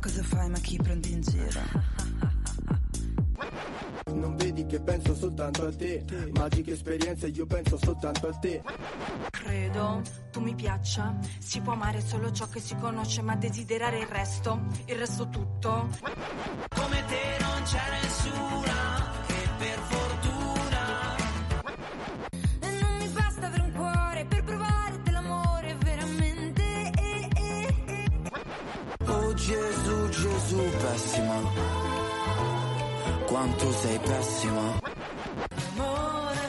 cosa fai, ma chi prendi in giro? Non vedi che penso soltanto a te Magiche esperienze io penso soltanto a te. Credo tu mi piaccia Si può amare solo ciò che si conosce Ma desiderare il resto Il resto tutto Quanto sei pessima. L'amore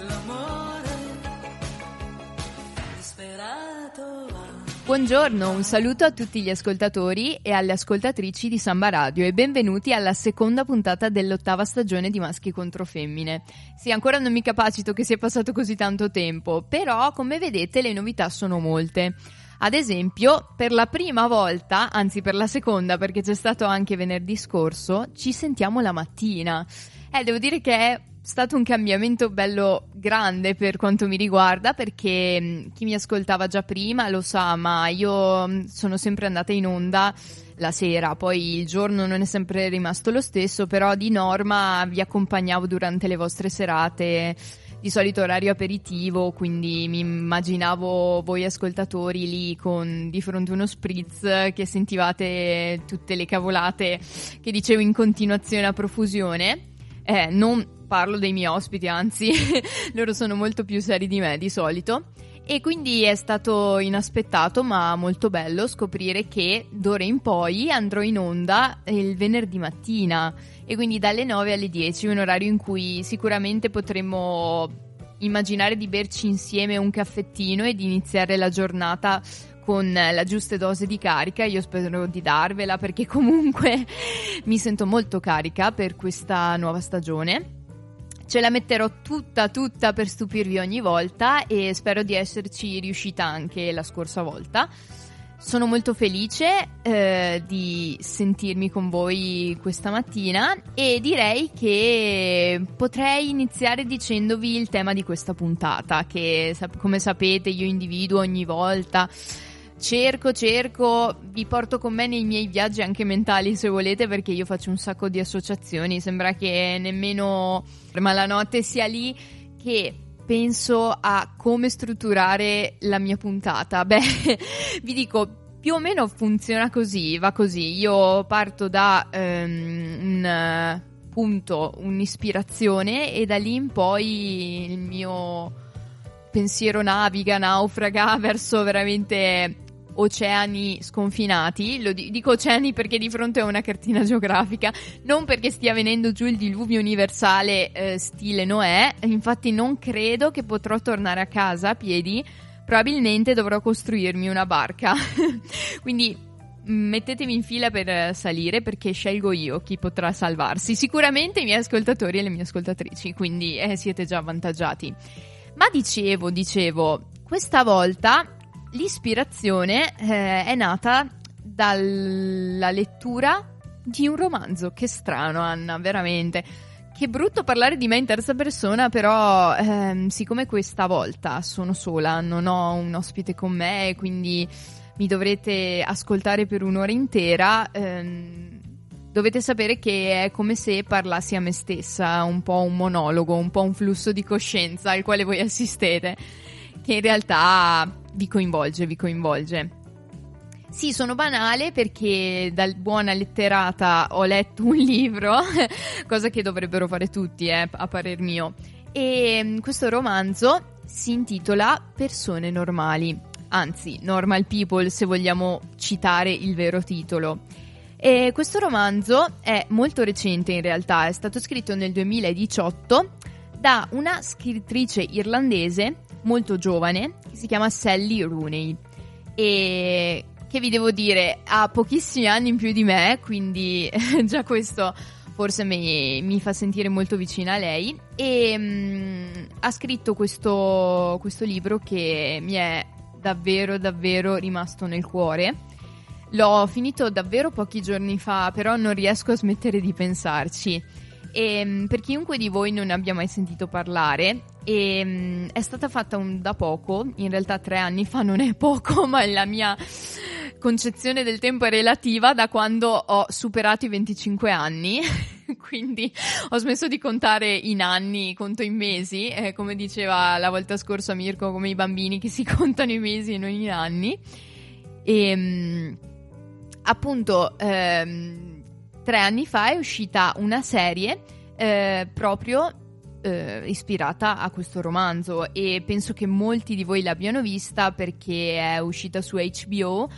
L'amore Disperato Buongiorno, un saluto a tutti gli ascoltatori e alle ascoltatrici di Samba Radio e benvenuti alla seconda puntata dell'ottava stagione di Maschi contro Femmine. Sì, ancora non mi capacito che sia passato così tanto tempo, però come vedete le novità sono molte. Ad esempio, per la prima volta, anzi per la seconda perché c'è stato anche venerdì scorso, ci sentiamo la mattina. Eh, devo dire che è stato un cambiamento bello grande per quanto mi riguarda perché mh, chi mi ascoltava già prima lo sa, ma io mh, sono sempre andata in onda la sera, poi il giorno non è sempre rimasto lo stesso, però di norma vi accompagnavo durante le vostre serate di solito orario aperitivo, quindi mi immaginavo voi ascoltatori lì con di fronte uno spritz che sentivate tutte le cavolate che dicevo in continuazione a profusione. Eh, non parlo dei miei ospiti, anzi, loro sono molto più seri di me di solito. E quindi è stato inaspettato ma molto bello scoprire che d'ora in poi andrò in onda il venerdì mattina e quindi dalle 9 alle 10, un orario in cui sicuramente potremmo immaginare di berci insieme un caffettino e di iniziare la giornata con la giusta dose di carica. Io spero di darvela perché comunque mi sento molto carica per questa nuova stagione. Ce la metterò tutta tutta per stupirvi ogni volta e spero di esserci riuscita anche la scorsa volta. Sono molto felice eh, di sentirmi con voi questa mattina e direi che potrei iniziare dicendovi il tema di questa puntata che come sapete io individuo ogni volta cerco, cerco, vi porto con me nei miei viaggi anche mentali se volete perché io faccio un sacco di associazioni, sembra che nemmeno malanotte sia lì che penso a come strutturare la mia puntata. Beh, vi dico, più o meno funziona così, va così. Io parto da um, un punto, un'ispirazione e da lì in poi il mio pensiero naviga, naufraga verso veramente oceani sconfinati, lo dico oceani perché di fronte a una cartina geografica, non perché stia venendo giù il diluvio universale eh, stile Noè, infatti non credo che potrò tornare a casa a piedi, probabilmente dovrò costruirmi una barca. Quindi mettetemi in fila per salire perché scelgo io chi potrà salvarsi. Sicuramente i miei ascoltatori e le mie ascoltatrici, quindi eh, siete già avvantaggiati. Ma dicevo, dicevo, questa volta l'ispirazione eh, è nata dalla lettura di un romanzo. Che strano, Anna, veramente. Che brutto parlare di me in terza persona, però ehm, siccome questa volta sono sola, non ho un ospite con me, quindi mi dovrete ascoltare per un'ora intera, ehm, dovete sapere che è come se parlassi a me stessa, un po' un monologo, un po' un flusso di coscienza al quale voi assistete, che in realtà vi coinvolge, vi coinvolge. Sì, sono banale perché dal buona letterata ho letto un libro, cosa che dovrebbero fare tutti, eh, a parer mio. E questo romanzo si intitola Persone normali, anzi, Normal People se vogliamo citare il vero titolo. E questo romanzo è molto recente in realtà, è stato scritto nel 2018 da una scrittrice irlandese molto giovane che si chiama Sally Rooney e che vi devo dire ha pochissimi anni in più di me quindi già questo forse mi, mi, fa sentire molto vicina a lei. E mh, ha scritto questo, questo libro che mi è davvero davvero rimasto nel cuore. L'ho finito davvero pochi giorni fa però non riesco a smettere di pensarci E, per chiunque di voi non ne abbia mai sentito parlare, e, è stata fatta un, da poco, in realtà tre anni fa non è poco, ma la mia concezione del tempo è relativa da quando ho superato i 25 anni, quindi ho smesso di contare in anni, conto in mesi, eh, come diceva la volta scorsa Mirko, come i bambini che si contano i mesi e non in anni. E appunto ehm, tre anni fa è uscita una serie eh, proprio eh, ispirata a questo romanzo. E penso che molti di voi l'abbiano vista perché è uscita su HBO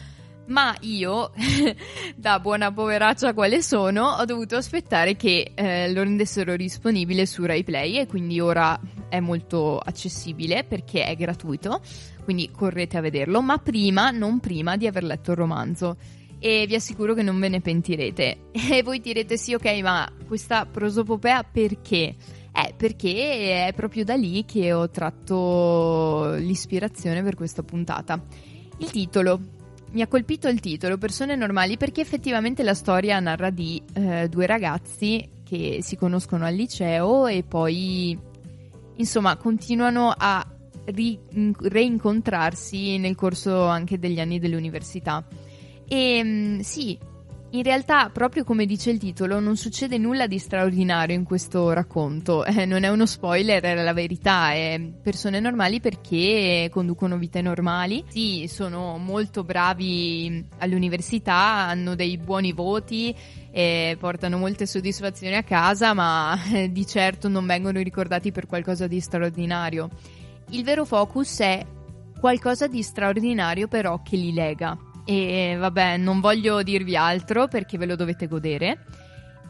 ma io, da buona poveraccia quale sono, ho dovuto aspettare che eh, lo rendessero disponibile su RaiPlay e quindi ora è molto accessibile perché è gratuito, quindi correte a vederlo, ma prima, non prima di aver letto il romanzo e vi assicuro che non ve ne pentirete. E voi direte sì, ok, ma questa prosopopea perché? Eh, perché è proprio da lì che ho tratto l'ispirazione per questa puntata. Il titolo. Mi ha colpito il titolo, Persone normali, perché effettivamente la storia narra di eh, due ragazzi che si conoscono al liceo e poi, insomma, continuano a ri- reincontrarsi nel corso anche degli anni dell'università. E mm, sì, in realtà, proprio come dice il titolo, non succede nulla di straordinario in questo racconto. Eh, non è uno spoiler, è la verità. È persone normali perché conducono vite normali. Sì, sono molto bravi all'università, hanno dei buoni voti, e portano molte soddisfazioni a casa, ma eh, di certo non vengono ricordati per qualcosa di straordinario. Il vero focus è qualcosa di straordinario però che li lega. E vabbè, non voglio dirvi altro perché ve lo dovete godere.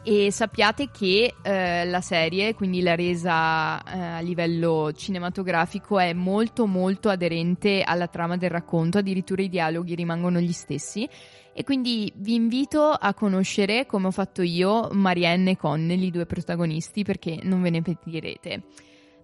E sappiate che eh, la serie, quindi la resa eh, a livello cinematografico, è molto molto aderente alla trama del racconto, addirittura i dialoghi rimangono gli stessi. E quindi vi invito a conoscere, come ho fatto io, Marianne e Connell, i due protagonisti, perché non ve ne pentirete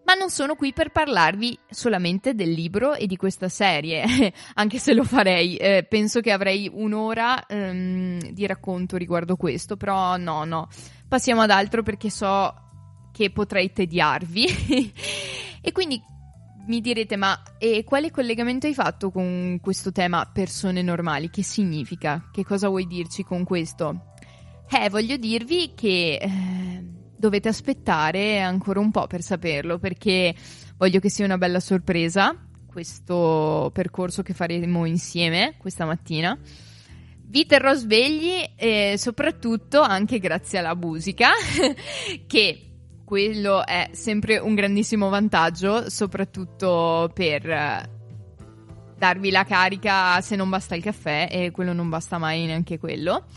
ma non sono qui per parlarvi solamente del libro e di questa serie, anche se lo farei, eh, penso che avrei un'ora ehm, di racconto riguardo questo, però no, no, passiamo ad altro perché so che potrei tediarvi. e quindi mi direte, ma e quale collegamento hai fatto con questo tema persone normali? Che significa? Che cosa vuoi dirci con questo? Eh, voglio dirvi che... Eh, dovete aspettare ancora un po' per saperlo perché voglio che sia una bella sorpresa questo percorso che faremo insieme questa mattina. Vi terrò svegli e soprattutto anche grazie alla musica che quello è sempre un grandissimo vantaggio soprattutto per darvi la carica se non basta il caffè e quello non basta mai neanche quello.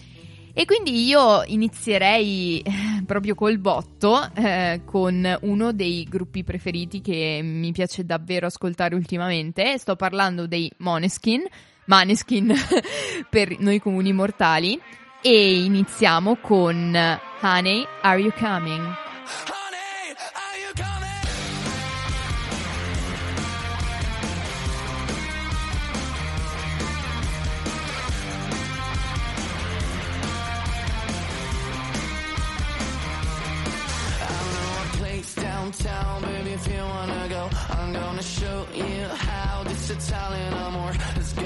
E quindi io inizierei eh, proprio col botto eh, con uno dei gruppi preferiti che mi piace davvero ascoltare ultimamente. Sto parlando dei Moneskin, Maneskin per noi comuni mortali. E iniziamo con Honey, Are You Coming? Downtown, baby, if you wanna go, I'm gonna show you how. This Italian amor is gonna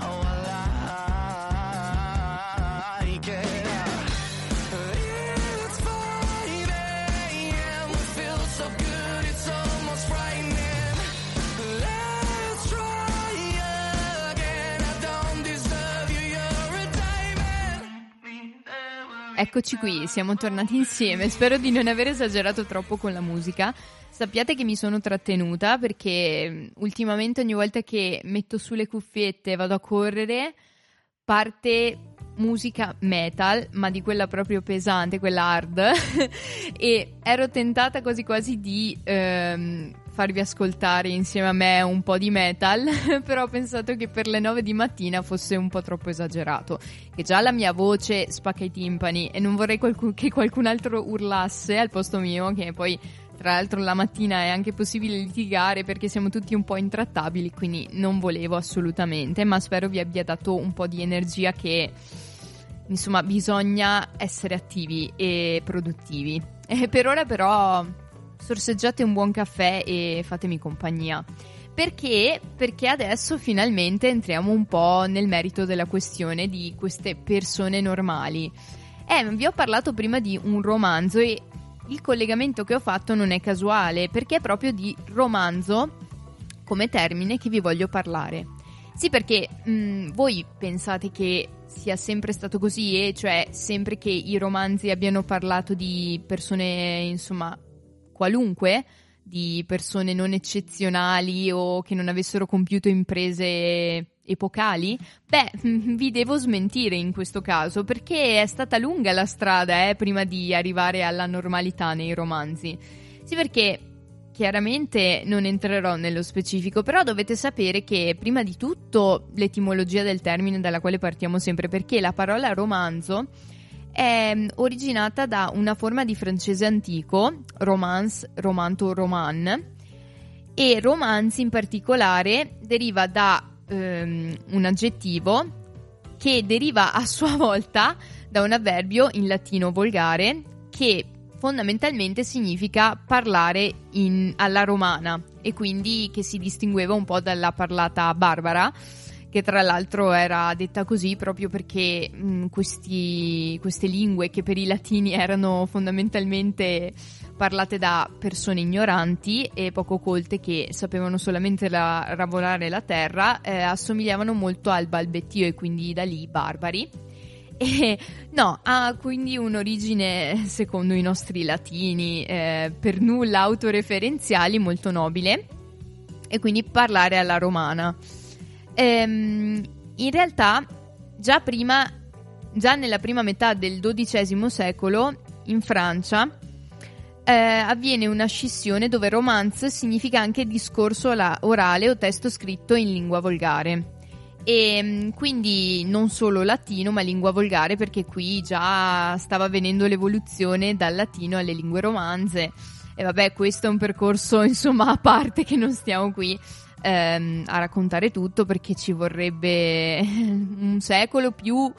Eccoci qui, siamo tornati insieme. Spero di non aver esagerato troppo con la musica. Sappiate che mi sono trattenuta perché mm, ultimamente ogni volta che metto su le cuffiette e vado a correre parte musica metal, ma di quella proprio pesante, quella hard. e ero tentata quasi quasi di ehm, farvi ascoltare insieme a me un po' di metal, però ho pensato che per le 9 di mattina fosse un po' troppo esagerato. Che già la mia voce spacca i timpani e non vorrei qualcu- che qualcun altro urlasse al posto mio, che poi tra l'altro la mattina è anche possibile litigare perché siamo tutti un po' intrattabili, quindi non volevo assolutamente, ma spero vi abbia dato un po' di energia che insomma bisogna essere attivi e produttivi. E per ora però sorseggiate un buon caffè e fatemi compagnia. Perché? Perché adesso finalmente entriamo un po' nel merito della questione di queste persone normali. Eh, vi ho parlato prima di un romanzo e il collegamento che ho fatto non è casuale, perché è proprio di romanzo come termine che vi voglio parlare. Sì, perché mh, voi pensate che sia sempre stato così, e cioè sempre che i romanzi abbiano parlato di persone, insomma, qualunque, di persone non eccezionali o che non avessero compiuto imprese epocali? Beh, vi devo smentire in questo caso perché è stata lunga la strada eh, prima di arrivare alla normalità nei romanzi. Sì, perché chiaramente non entrerò nello specifico, però dovete sapere che prima di tutto l'etimologia del termine dalla quale partiamo sempre, perché la parola romanzo è mm, originata da una forma di francese antico, romance, romanto, roman, e romanzi in particolare deriva da ehm, un aggettivo che deriva a sua volta da un avverbio in latino volgare che fondamentalmente significa parlare in- alla romana e quindi che si distingueva un po' dalla parlata barbara che tra l'altro era detta così proprio perché mh, questi- queste lingue che per i latini erano fondamentalmente parlate da persone ignoranti e poco colte che sapevano solamente la- lavorare la terra eh, assomigliavano molto al balbettio e quindi da lì barbari. E no, ha quindi un'origine, secondo i nostri latini, eh, per nulla autoreferenziali, molto nobile, e quindi parlare alla romana. Ehm, in realtà, già prima, già nella prima metà del XII secolo, in Francia, eh, avviene una scissione dove romance significa anche discorso orale o testo scritto in lingua volgare. E mm, quindi non solo latino, ma lingua volgare, perché qui già stava avvenendo l'evoluzione dal latino alle lingue romanze. E vabbè, questo è un percorso, insomma, a parte che non stiamo qui ehm, a raccontare tutto, perché ci vorrebbe un secolo più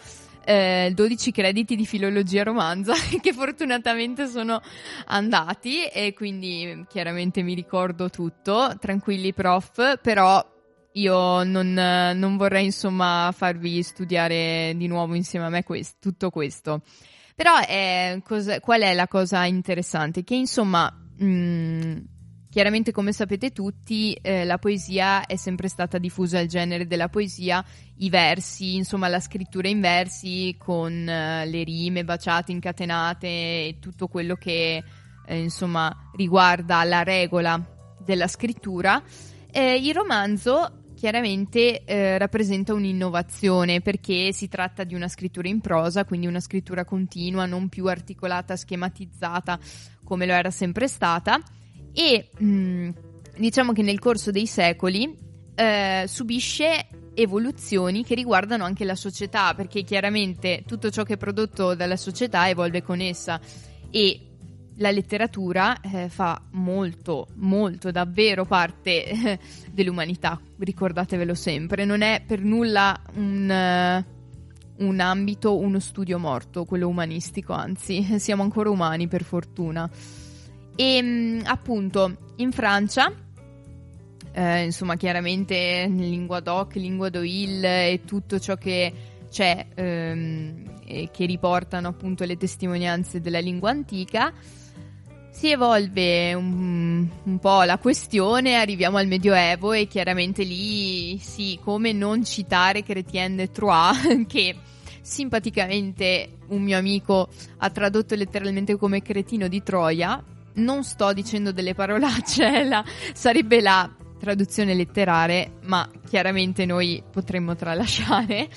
eh, 12 crediti di filologia romanza, che fortunatamente sono andati, e quindi chiaramente mi ricordo tutto. Tranquilli, prof, però io non, non vorrei insomma farvi studiare di nuovo insieme a me quest- tutto questo. Però eh, cosa- qual è la cosa interessante? Che insomma, mh, chiaramente come sapete tutti, eh, la poesia è sempre stata diffusa, il genere della poesia, i versi, insomma la scrittura in versi con eh, le rime baciate, incatenate e tutto quello che eh, insomma riguarda la regola della scrittura. Eh, il romanzo chiaramente eh, rappresenta un'innovazione perché si tratta di una scrittura in prosa, quindi una scrittura continua, non più articolata, schematizzata come lo era sempre stata e mh, diciamo che nel corso dei secoli eh, subisce evoluzioni che riguardano anche la società perché chiaramente tutto ciò che è prodotto dalla società evolve con essa e la letteratura eh, fa molto, molto, davvero parte eh, dell'umanità, ricordatevelo sempre, non è per nulla un, eh, un ambito, uno studio morto, quello umanistico, anzi siamo ancora umani per fortuna. E mh, appunto in Francia eh, insomma chiaramente lingua doc, lingua d'oil e tutto ciò che c'è ehm, e che riportano appunto le testimonianze della lingua antica. Si evolve un, un po' la questione, arriviamo al Medioevo e chiaramente lì sì, come non citare Chrétien de Troyes che simpaticamente un mio amico ha tradotto letteralmente come cretino di Troia. Non sto dicendo delle parolacce, la- sarebbe la traduzione letterale, ma chiaramente noi potremmo tralasciare.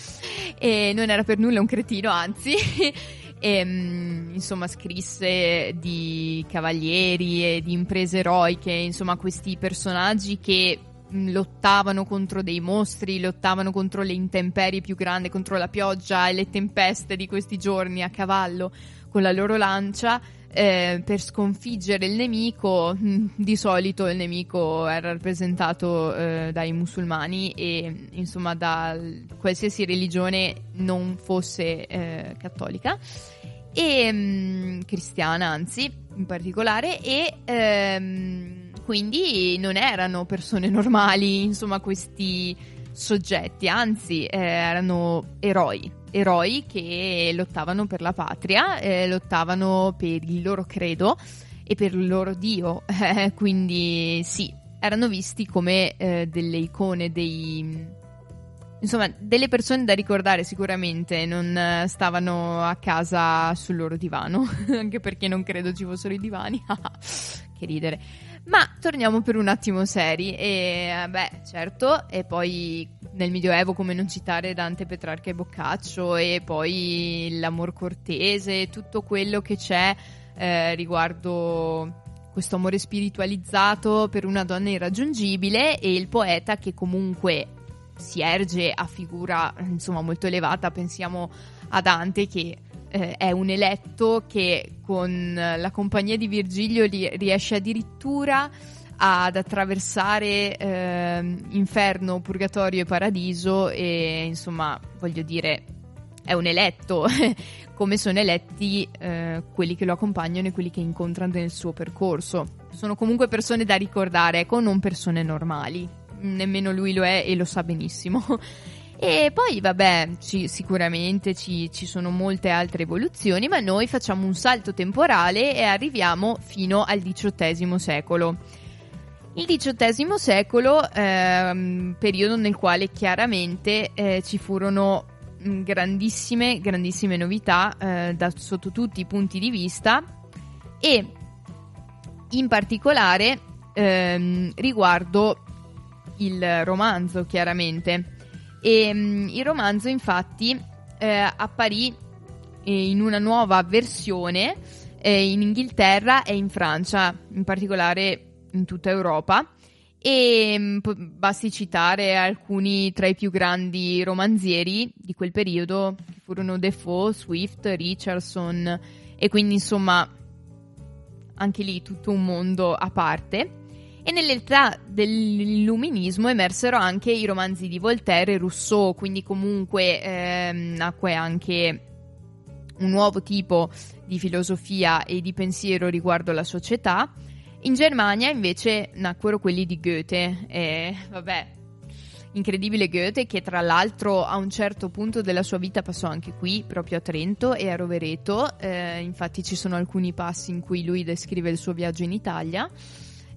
E non era per nulla un cretino, anzi. E, mm, insomma, scrisse di cavalieri e di imprese eroiche, insomma, questi personaggi che mm, lottavano contro dei mostri, lottavano contro le intemperie più grandi, contro la pioggia e le tempeste di questi giorni a cavallo con la loro lancia eh, per sconfiggere il nemico. Mm, Di solito il nemico era rappresentato eh, dai musulmani e insomma da qualsiasi religione non fosse eh, cattolica e mm, cristiana anzi in particolare e ehm, quindi non erano persone normali insomma questi soggetti anzi eh, erano eroi eroi che lottavano per la patria eh, lottavano per il loro credo e per il loro dio quindi sì erano visti come eh, delle icone dei Insomma, delle persone da ricordare sicuramente, non eh, stavano a casa sul loro divano, anche perché non credo ci fossero i divani. che ridere. Ma torniamo per un attimo seri. E eh, beh, certo, e poi nel Medioevo come non citare Dante, Petrarca e Boccaccio e poi l'amor cortese, tutto quello che c'è eh, riguardo questo amore spiritualizzato per una donna irraggiungibile e il poeta che comunque si erge a figura insomma molto elevata, pensiamo a Dante che eh, è un eletto che con la compagnia di Virgilio ri- riesce addirittura ad attraversare ehm, inferno, purgatorio e paradiso e insomma voglio dire è un eletto come sono eletti eh, quelli che lo accompagnano e quelli che incontrano nel suo percorso. Sono comunque persone da ricordare ecco non persone normali. Nemmeno lui lo è e lo sa benissimo e poi, vabbè, ci- sicuramente ci, ci sono molte altre evoluzioni, ma noi facciamo un salto temporale e arriviamo fino al XVIII secolo. Il XVIII secolo, ehm, periodo nel quale chiaramente eh, ci furono mh, grandissime, grandissime novità eh, da, sotto tutti i punti di vista e in particolare ehm, riguardo il romanzo, chiaramente. E, mh, il romanzo, infatti, eh, apparì eh, in una nuova versione eh, in Inghilterra e in Francia, in particolare in tutta Europa. E mh, po- basti citare alcuni tra i più grandi romanzieri di quel periodo, che furono Defoe, Swift, Richardson, e quindi insomma anche lì tutto un mondo a parte. E nell'età dell'illuminismo emersero anche i romanzi di Voltaire e Rousseau, quindi comunque ehm, nacque anche un nuovo tipo di filosofia e di pensiero riguardo la società. In Germania invece nacquero quelli di Goethe, e vabbè, incredibile Goethe che tra l'altro a un certo punto della sua vita passò anche qui, proprio a Trento e a Rovereto, eh, infatti ci sono alcuni passi in cui lui descrive il suo viaggio in Italia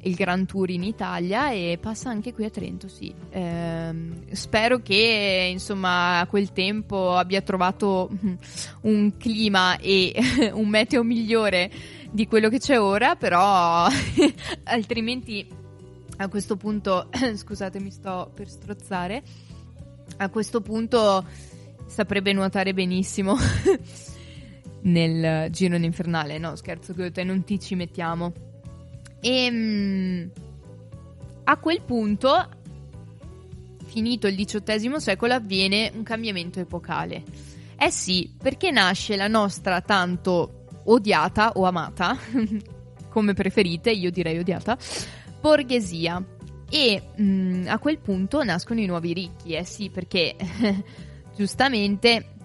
il Grand Tour in Italia e passa anche qui a Trento, sì. Ehm, spero che insomma a quel tempo abbia trovato un clima e un meteo migliore di quello che c'è ora, però altrimenti a questo punto, scusate mi sto per strozzare, a questo punto saprebbe nuotare benissimo nel girone infernale, no scherzo Goethe, non ti ci mettiamo. E mm, a quel punto, finito il XVIII secolo, avviene un cambiamento epocale. Eh sì, perché nasce la nostra tanto odiata o amata, come preferite, io direi odiata, borghesia. E mm, a quel punto nascono i nuovi ricchi, eh sì, perché giustamente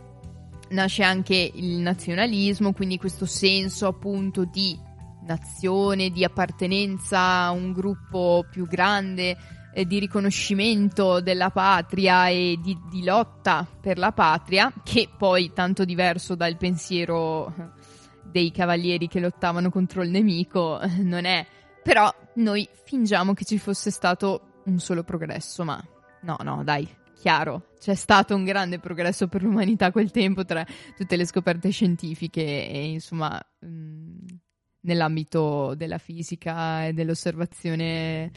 nasce anche il nazionalismo, quindi questo senso appunto di nazione, di appartenenza a un gruppo più grande eh, di riconoscimento della patria e di, di lotta per la patria, che poi tanto diverso dal pensiero dei cavalieri che lottavano contro il nemico non è, però noi fingiamo che ci fosse stato un solo progresso, ma no, no, dai, chiaro, c'è stato un grande progresso per l'umanità a quel tempo tra tutte le scoperte scientifiche e insomma mh, nell'ambito della fisica e dell'osservazione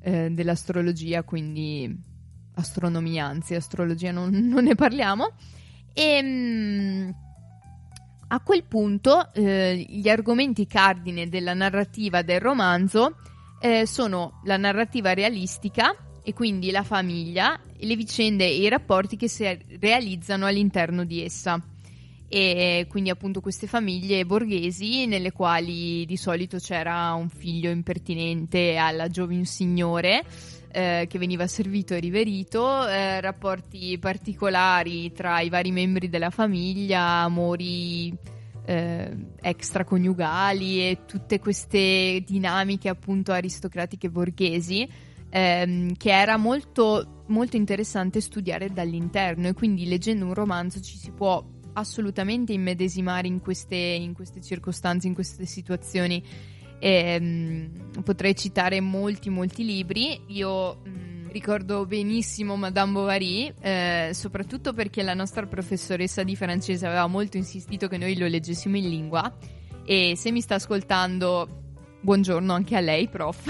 eh, dell'astrologia, quindi astronomia, anzi astrologia non, non ne parliamo. E mh, a quel punto eh, gli argomenti cardine della narrativa del romanzo eh, sono la narrativa realistica e quindi la famiglia, le vicende e i rapporti che si realizzano all'interno di essa. E quindi appunto queste famiglie borghesi nelle quali di solito c'era un figlio impertinente alla giovin signore eh, che veniva servito e riverito, eh, rapporti particolari tra i vari membri della famiglia, amori eh, extraconiugali e tutte queste dinamiche appunto aristocratiche borghesi ehm, che era molto, molto interessante studiare dall'interno. E quindi leggendo un romanzo ci si può assolutamente immedesimare in queste, in queste circostanze, in queste situazioni. Ehm, potrei citare molti, molti libri. Io mh, ricordo benissimo Madame Bovary, eh, soprattutto perché la nostra professoressa di francese aveva molto insistito che noi lo leggessimo in lingua. E se mi sta ascoltando, buongiorno anche a lei, prof.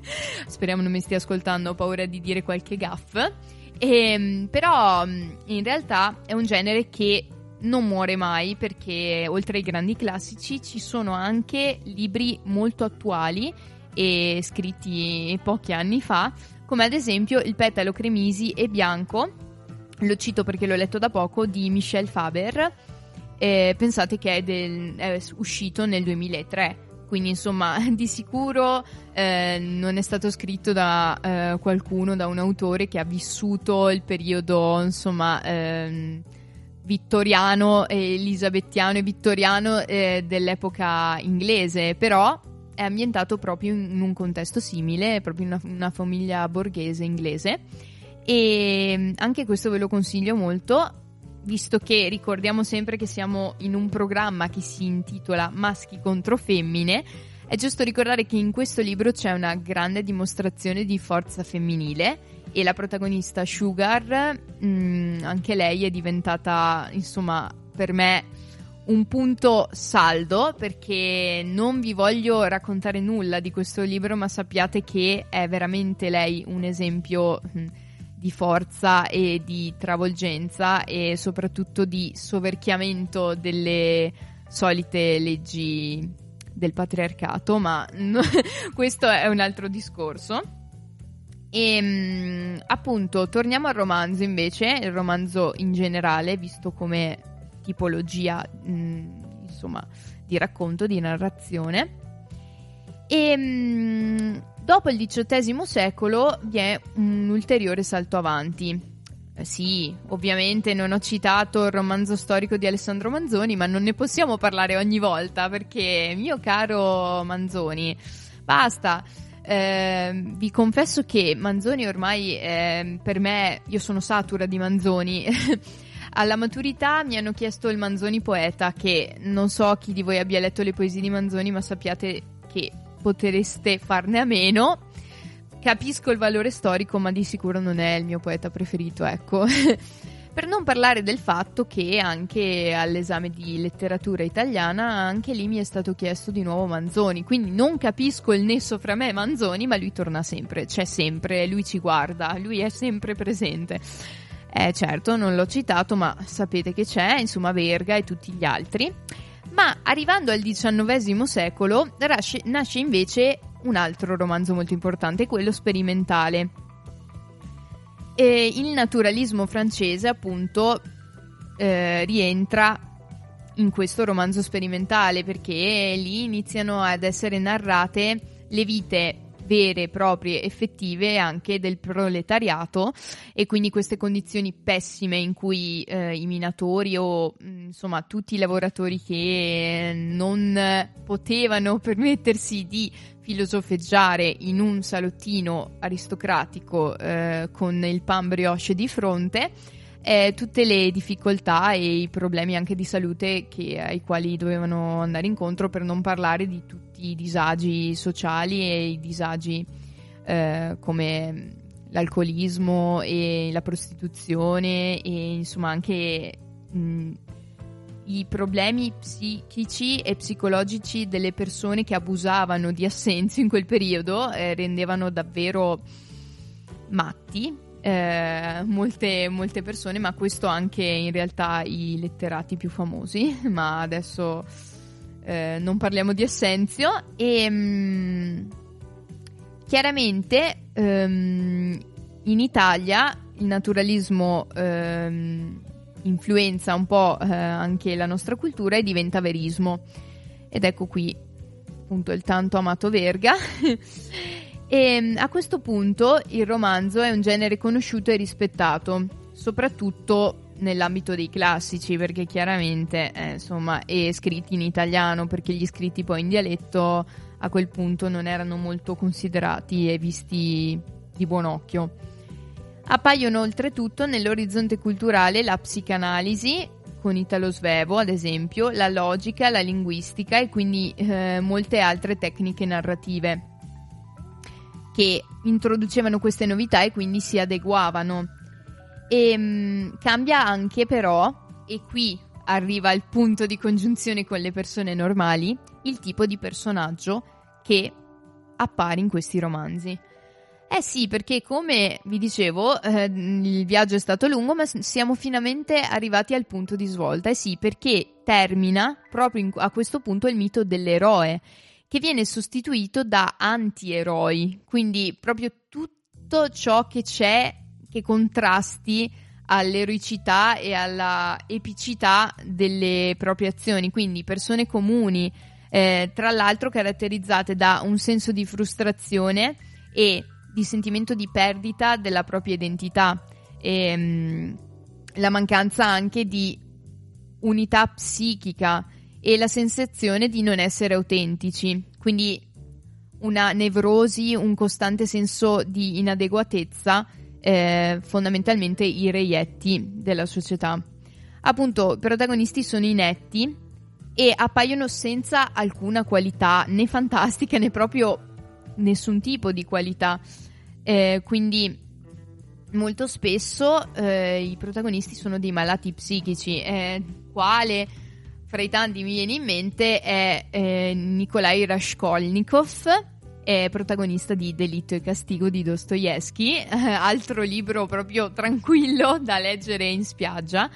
Speriamo non mi stia ascoltando, ho paura di dire qualche gaff. E, però in realtà è un genere che non muore mai perché oltre ai grandi classici ci sono anche libri molto attuali e scritti pochi anni fa, come ad esempio Il petalo cremisi e bianco, lo cito perché l'ho letto da poco, di Michel Faber. Eh, pensate che è, del, è, uscito nel 2003. Quindi, insomma, di sicuro eh, non è stato scritto da eh, qualcuno, da un autore che ha vissuto il periodo, insomma, ehm, vittoriano, elisabettiano e vittoriano eh, dell'epoca inglese, però è ambientato proprio in un contesto simile, proprio in una, una famiglia borghese inglese. E anche questo ve lo consiglio molto, visto che ricordiamo sempre che siamo in un programma che si intitola Maschi contro femmine. È giusto ricordare che in questo libro c'è una grande dimostrazione di forza femminile e la protagonista Sugar, mh, anche lei è diventata, insomma, per me un punto saldo perché non vi voglio raccontare nulla di questo libro, ma sappiate che è veramente lei un esempio mh, di forza e di travolgenza e soprattutto di soverchiamento delle solite leggi del patriarcato, ma questo è un altro discorso. E appunto, torniamo al romanzo invece, il romanzo in generale, visto come tipologia, mh, insomma, di racconto, di narrazione. E mh, dopo il XVIII secolo vi è un ulteriore salto avanti. Eh, sì, ovviamente non ho citato il romanzo storico di Alessandro Manzoni, ma non ne possiamo parlare ogni volta perché, mio caro Manzoni, basta. Eh, vi confesso che Manzoni ormai eh, per me, io sono satura di Manzoni. Alla maturità mi hanno chiesto il Manzoni poeta, che non so chi di voi abbia letto le poesie di Manzoni, ma sappiate che potreste farne a meno. Capisco il valore storico, ma di sicuro non è il mio poeta preferito, ecco. per non parlare del fatto che anche all'esame di letteratura italiana, anche lì mi è stato chiesto di nuovo Manzoni. Quindi non capisco il nesso fra me e Manzoni, ma lui torna sempre, c'è sempre, lui ci guarda, lui è sempre presente. Eh certo, non l'ho citato, ma sapete che c'è, insomma Verga e tutti gli altri. Ma arrivando al XIX secolo nasce invece un altro romanzo molto importante, quello sperimentale. E il naturalismo francese, appunto, eh, rientra in questo romanzo sperimentale perché lì iniziano ad essere narrate le vite vere, proprie, effettive anche del proletariato. E quindi queste condizioni pessime in cui eh, i minatori o mh, insomma tutti i lavoratori che non potevano permettersi di filosofeggiare in un salottino aristocratico eh, con il pan brioche di fronte eh, tutte le difficoltà e i problemi anche di salute che- ai quali dovevano andare incontro per non parlare di tutti i disagi sociali e i disagi eh, come l'alcolismo e la prostituzione e insomma anche mh, i problemi psichici e psicologici delle persone che abusavano di assenzio in quel periodo eh, rendevano davvero matti eh, molte, molte persone, ma questo anche in realtà i letterati più famosi, ma adesso eh, non parliamo di Essenzio e mm, chiaramente ehm, in Italia il naturalismo ehm, influenza un po' eh, anche la nostra cultura e diventa verismo. Ed ecco qui appunto il tanto amato Verga E mm, a questo punto il romanzo è un genere conosciuto e rispettato, soprattutto nell'ambito dei classici, perché chiaramente, eh, insomma, è scritti in italiano, perché gli scritti poi in dialetto a quel punto non erano molto considerati e visti di buon occhio. Appaiono oltretutto nell'orizzonte culturale la psicanalisi, con Italo Svevo ad esempio, la logica, la linguistica e quindi eh, molte altre tecniche narrative che introducevano queste novità e quindi si adeguavano. E mh, cambia anche però, e qui arriva il punto di congiunzione con le persone normali, il tipo di personaggio che appare in questi romanzi. Eh sì, perché come vi dicevo, eh, il viaggio è stato lungo, ma siamo finalmente arrivati al punto di svolta. Eh sì, perché termina proprio in- a questo punto il mito dell'eroe, che viene sostituito da antieroi, quindi proprio tutto ciò che c'è che contrasti all'eroicità e alla epicità delle proprie azioni, quindi persone comuni, eh, tra l'altro caratterizzate da un senso di frustrazione e di sentimento di perdita della propria identità. E mm, la mancanza anche di unità psichica e la sensazione di non essere autentici, quindi una nevrosi, un costante senso di inadeguatezza, eh, fondamentalmente i reietti della società. Appunto, i protagonisti sono inetti e appaiono senza alcuna qualità, né fantastica né proprio nessun tipo di qualità. Eh, quindi molto spesso eh, i protagonisti sono dei malati psichici. Eh, quale fra i tanti mi viene in mente è eh, Nikolai Raskolnikov, è protagonista di Delitto e Castigo di Dostoevsky, eh, altro libro proprio tranquillo da leggere in spiaggia.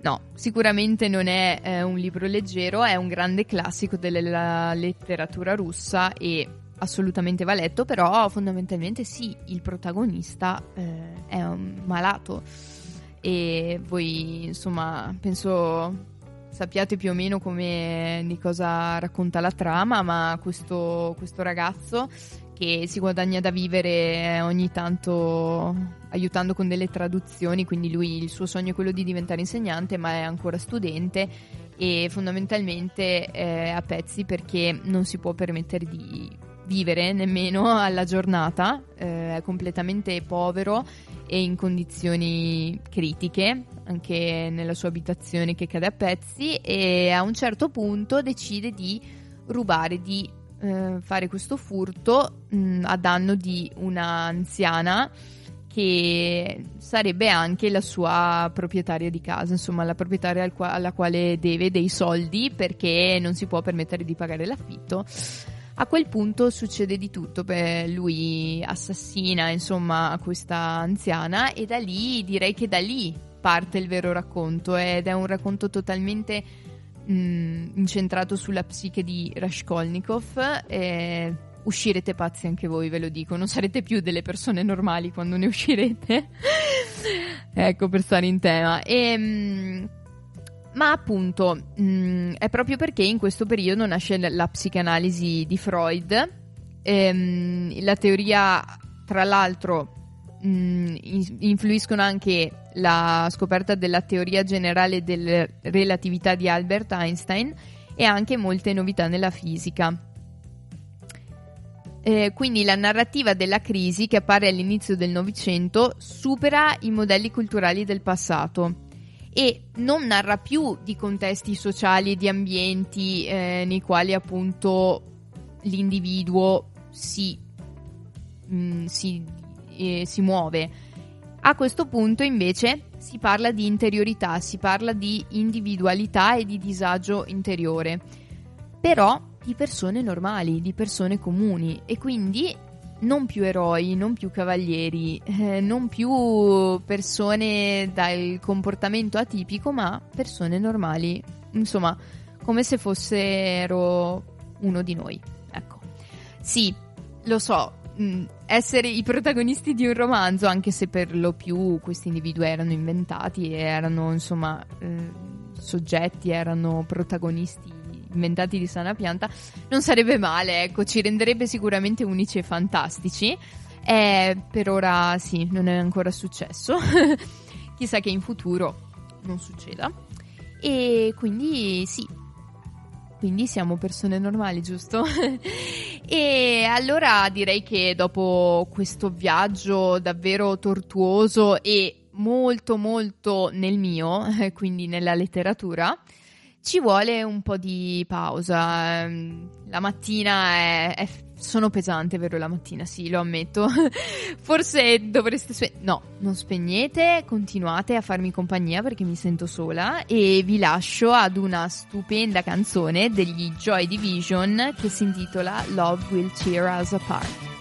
No, sicuramente non è eh, un libro leggero, è un grande classico della letteratura russa e assolutamente va letto, però fondamentalmente sì, il protagonista eh, è un malato e voi insomma penso sappiate più o meno come, di cosa racconta la trama, ma questo, questo ragazzo che si guadagna da vivere ogni tanto aiutando con delle traduzioni, quindi lui il suo sogno è quello di diventare insegnante, ma è ancora studente e fondamentalmente è a pezzi perché non si può permettere di vivere nemmeno alla giornata, eh, è completamente povero e in condizioni critiche, anche nella sua abitazione che cade a pezzi e a un certo punto decide di rubare, di eh, fare questo furto mh, a danno di una anziana che sarebbe anche la sua proprietaria di casa, insomma la proprietaria al qua- alla quale deve dei soldi perché non si può permettere di pagare l'affitto. A quel punto succede di tutto, beh, lui assassina insomma questa anziana e da lì direi che da lì parte il vero racconto ed è un racconto totalmente mh, incentrato sulla psiche di Raskolnikov. E uscirete pazzi anche voi, ve lo dico, non sarete più delle persone normali quando ne uscirete. ecco, per stare in tema. E, mh, ma appunto mh, è proprio perché in questo periodo nasce la psicanalisi di Freud, ehm, la teoria, tra l'altro, mh, in- influiscono anche la scoperta della teoria generale della relatività di Albert Einstein e anche molte novità nella fisica. Eh, quindi la narrativa della crisi che appare all'inizio del Novecento supera i modelli culturali del passato e non narra più di contesti sociali e di ambienti eh, nei quali appunto l'individuo si, mh, si, eh, si muove. A questo punto invece si parla di interiorità, si parla di individualità e di disagio interiore, però di persone normali, di persone comuni e quindi non più eroi, non più cavalieri, eh, non più persone dal comportamento atipico, ma persone normali, insomma, come se fossero uno di noi. Ecco. Sì, lo so, mh, essere i protagonisti di un romanzo, anche se per lo più questi individui erano inventati e erano, insomma, eh, soggetti, erano protagonisti inventati di sana pianta, non sarebbe male, ecco, ci renderebbe sicuramente unici e fantastici. Eh, per ora sì, non è ancora successo. Chissà che in futuro non succeda. E quindi sì, quindi siamo persone normali, giusto? e allora direi che dopo questo viaggio davvero tortuoso e molto molto nel mio, quindi nella letteratura, ci vuole un po' di pausa. Ehm, La mattina è, è- sono pesante, vero? La mattina, sì, lo ammetto. Forse dovreste spe- no, non spegnete, continuate a farmi compagnia perché mi sento sola e vi lascio ad una stupenda canzone degli Joy Division che si intitola Love Will Tear Us Apart.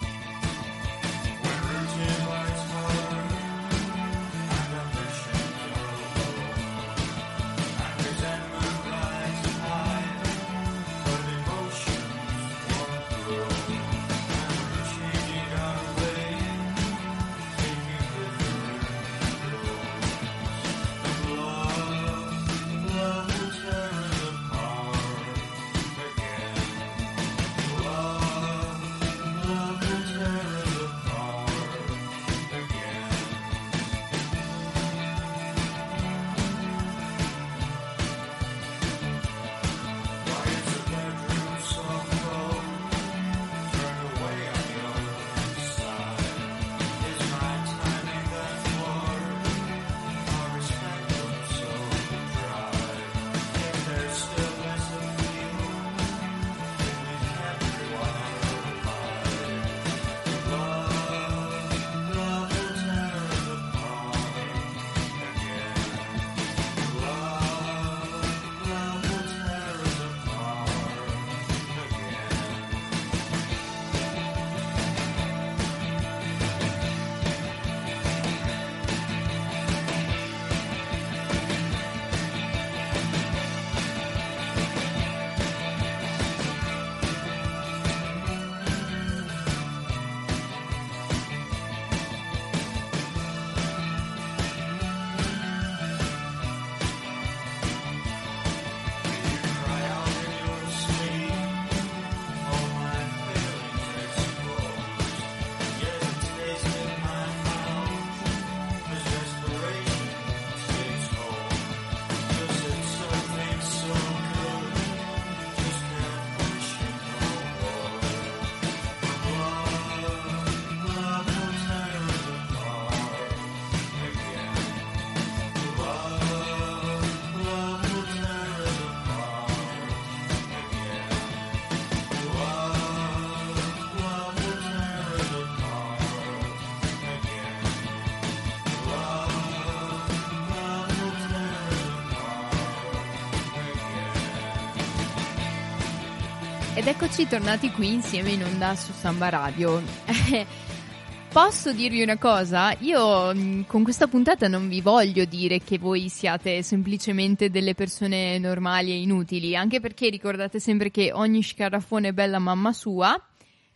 Ed eccoci tornati qui insieme in onda su Samba Radio. Posso dirvi una cosa? Io mh, con questa puntata non vi voglio dire che voi siate semplicemente delle persone normali e inutili, anche perché ricordate sempre che ogni scarafone è bella mamma sua.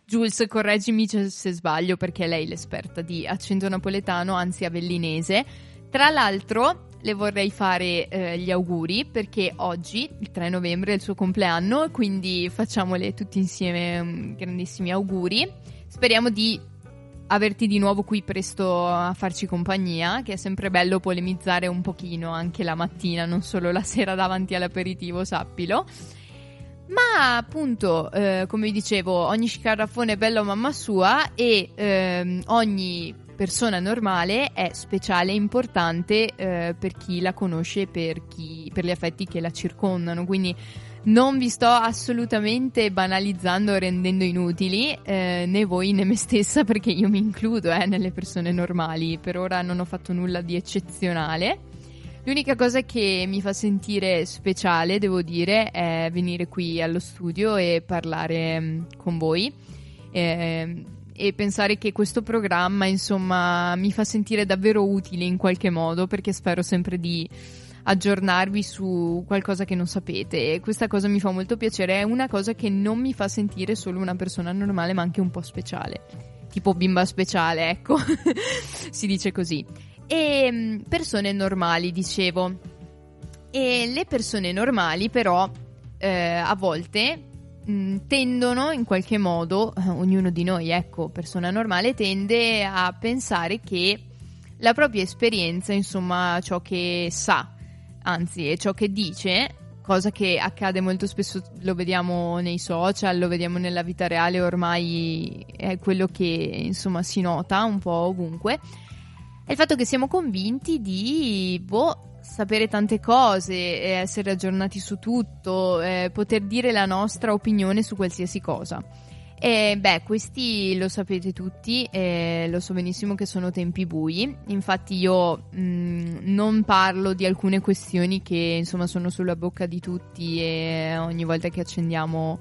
Jules, correggimi se sbaglio perché lei è l'esperta di accento napoletano, anzi avellinese. Tra l'altro, le vorrei fare eh, gli auguri perché oggi, il 3 novembre, è il suo compleanno, quindi facciamole tutti insieme um, grandissimi auguri. Speriamo di averti di nuovo qui presto a farci compagnia, che è sempre bello polemizzare un pochino anche la mattina, non solo la sera davanti all'aperitivo, sappilo. Ma appunto, eh, come vi dicevo, ogni scarafone è bello a mamma sua e ehm, ogni persona normale è speciale e importante eh, per chi la conosce per, chi, per gli affetti che la circondano. Quindi non vi sto assolutamente banalizzando o rendendo inutili, eh, né voi né me stessa, perché io mi includo eh, nelle persone normali. Per ora non ho fatto nulla di eccezionale. L'unica cosa che mi fa sentire speciale, devo dire, è venire qui allo studio e parlare mm, con voi. Eh, e pensare che questo programma, insomma, mi fa sentire davvero utile in qualche modo, perché spero sempre di aggiornarvi su qualcosa che non sapete e questa cosa mi fa molto piacere, è una cosa che non mi fa sentire solo una persona normale ma anche un po' speciale, tipo bimba speciale, ecco, si dice così. E mm, persone normali, dicevo. E le persone normali però eh, a volte mh, tendono in qualche modo, eh, ognuno di noi, ecco, persona normale, tende a pensare che la propria esperienza, insomma, ciò che sa, anzi è ciò che dice, cosa che accade molto spesso, lo vediamo nei social, lo vediamo nella vita reale, ormai è quello che insomma si nota un po' ovunque, è il fatto che siamo convinti di boh, sapere tante cose, essere aggiornati su tutto, eh, poter dire la nostra opinione su qualsiasi cosa. E beh, questi lo sapete tutti, eh, lo so benissimo che sono tempi bui, infatti io mh, non parlo di alcune questioni che insomma sono sulla bocca di tutti e ogni volta che accendiamo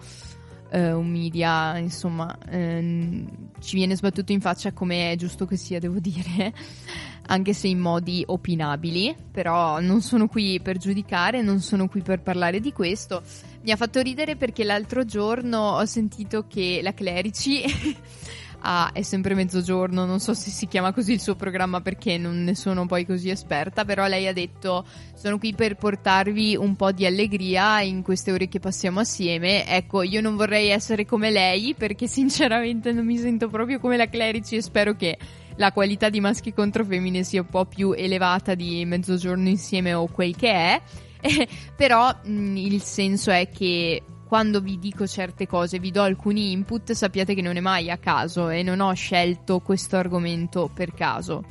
eh, un media, insomma, ehm, ci viene sbattuto in faccia come è giusto che sia, devo dire, anche se in modi opinabili, però non sono qui per giudicare, non sono qui per parlare di questo. Mi ha fatto ridere perché l'altro giorno ho sentito che la Clerici ah, è sempre mezzogiorno, non so se si chiama così il suo programma perché non ne sono poi così esperta, però lei ha detto sono qui per portarvi un po' di allegria in queste ore che passiamo assieme. Ecco, io non vorrei essere come lei perché sinceramente non mi sento proprio come la Clerici e spero che la qualità di maschi contro femmine sia un po' più elevata di mezzogiorno insieme o quel che è. Eh, però mh, il senso è che quando vi dico certe cose, vi do alcuni input, sappiate che non è mai a caso e non ho scelto questo argomento per caso.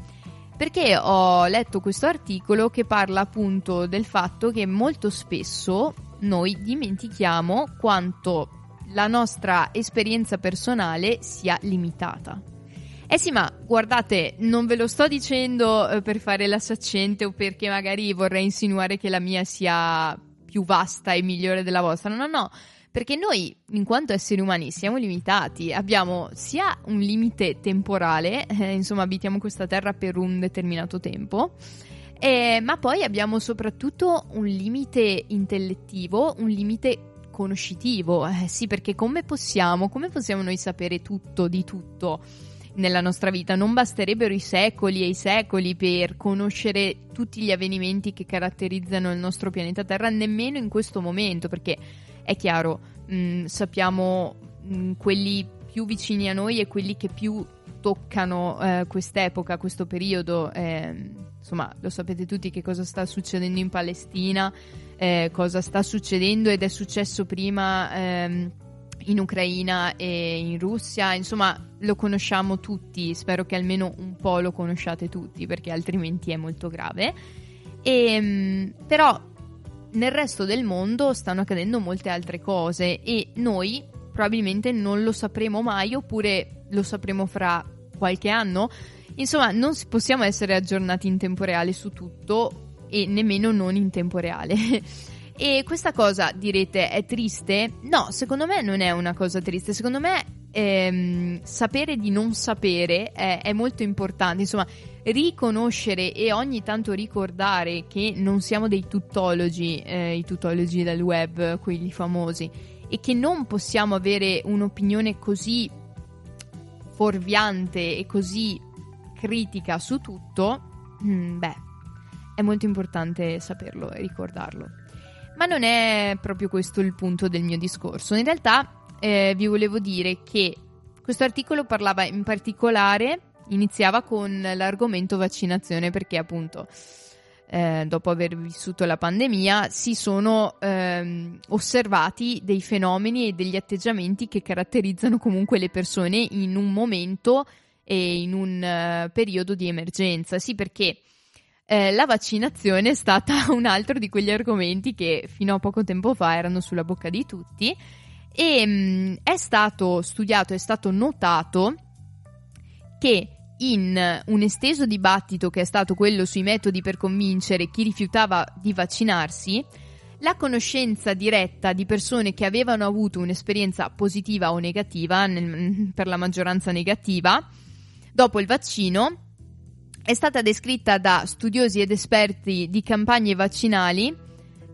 Perché ho letto questo articolo che parla appunto del fatto che molto spesso noi dimentichiamo quanto la nostra esperienza personale sia limitata. Eh sì, ma guardate, non ve lo sto dicendo eh, per fare la saccente o perché magari vorrei insinuare che la mia sia più vasta e migliore della vostra. No, no, perché noi, in quanto esseri umani, siamo limitati. Abbiamo sia un limite temporale, eh, insomma, abitiamo questa terra per un determinato tempo. eh, ma poi abbiamo soprattutto un limite intellettivo, un limite conoscitivo. Eh, sì, perché come possiamo, come possiamo noi sapere tutto di tutto? Nella nostra vita. Non basterebbero i secoli e i secoli per conoscere tutti gli avvenimenti che caratterizzano il nostro pianeta Terra, nemmeno in questo momento, perché è chiaro, mh, sappiamo mh, quelli più vicini a noi e quelli che più toccano eh, quest'epoca, questo periodo. Eh, insomma, lo sapete tutti che cosa sta succedendo in Palestina, eh, cosa sta succedendo ed è successo prima ehm, in Ucraina e in Russia, insomma lo conosciamo tutti, spero che almeno un po' lo conosciate tutti perché altrimenti è molto grave. E, mh, però nel resto del mondo stanno accadendo molte altre cose e noi probabilmente non lo sapremo mai oppure lo sapremo fra qualche anno. Insomma, non possiamo essere aggiornati in tempo reale su tutto e nemmeno non in tempo reale. E questa cosa direte è triste? No, secondo me non è una cosa triste. Secondo me ehm, sapere di non sapere è, è, molto importante. Insomma, riconoscere e ogni tanto ricordare che non siamo dei tuttologi, eh, i tuttologi del web, quelli famosi, e che non possiamo avere un'opinione così fuorviante e così critica su tutto, mm, beh è molto importante saperlo e ricordarlo. Ma non è proprio questo il punto del mio discorso. In realtà eh, vi volevo dire che questo articolo parlava in particolare, iniziava con l'argomento vaccinazione perché appunto eh, dopo aver vissuto la pandemia si sono ehm, osservati dei fenomeni e degli atteggiamenti che caratterizzano comunque le persone in un momento e in un eh, periodo di emergenza. Sì, perché eh, la vaccinazione è stata un altro di quegli argomenti che fino a poco tempo fa erano sulla bocca di tutti. E mh, è stato studiato, è stato notato che in un esteso dibattito che è stato quello sui metodi per convincere chi rifiutava di vaccinarsi, la conoscenza diretta di persone che avevano avuto un'esperienza positiva o negativa, nel, per la maggioranza negativa, dopo il vaccino, è stata descritta da studiosi ed esperti di campagne vaccinali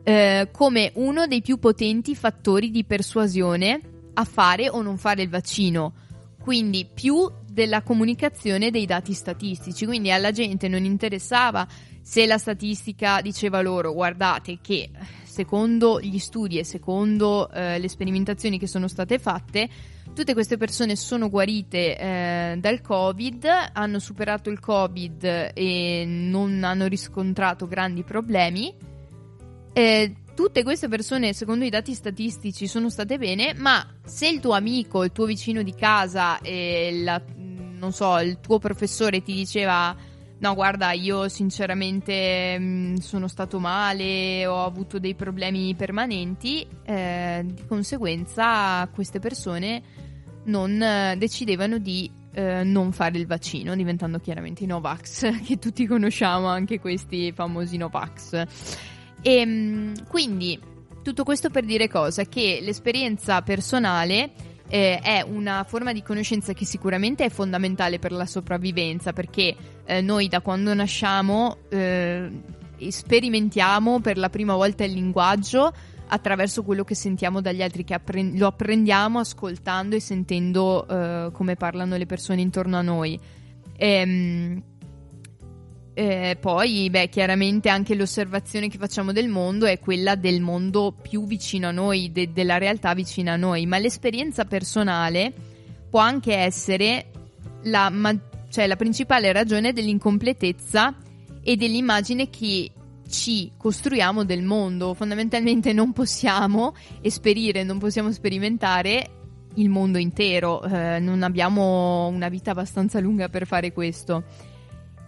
eh, come uno dei più potenti fattori di persuasione a fare o non fare il vaccino, quindi più della comunicazione dei dati statistici, quindi alla gente non interessava se la statistica diceva loro guardate che secondo gli studi e secondo eh, le sperimentazioni che sono state fatte tutte queste persone sono guarite eh, dal covid, hanno superato il covid e non hanno riscontrato grandi problemi. Eh, tutte queste persone, secondo i dati statistici, sono state bene, ma se il tuo amico, il tuo vicino di casa e la, non so, il tuo professore ti diceva no, guarda, io sinceramente mh, sono stato male, ho avuto dei problemi permanenti, eh, di conseguenza queste persone non eh, decidevano di eh, non fare il vaccino, diventando chiaramente i Novax, che tutti conosciamo, anche questi famosi Novax. E mh, quindi tutto questo per dire cosa? Che l'esperienza personale eh, è una forma di conoscenza che sicuramente è fondamentale per la sopravvivenza, perché eh, noi da quando nasciamo eh, sperimentiamo per la prima volta il linguaggio attraverso quello che sentiamo dagli altri, che appre- lo apprendiamo ascoltando e sentendo eh, come parlano le persone intorno a noi. Ehm, eh, poi, beh, chiaramente anche l'osservazione che facciamo del mondo è quella del mondo più vicino a noi, de- della realtà vicina a noi, ma l'esperienza personale può anche essere la, ma- cioè la principale ragione dell'incompletezza e dell'immagine che ci costruiamo del mondo. Fondamentalmente non possiamo esperire, non possiamo sperimentare il mondo intero, eh, non abbiamo una vita abbastanza lunga per fare questo.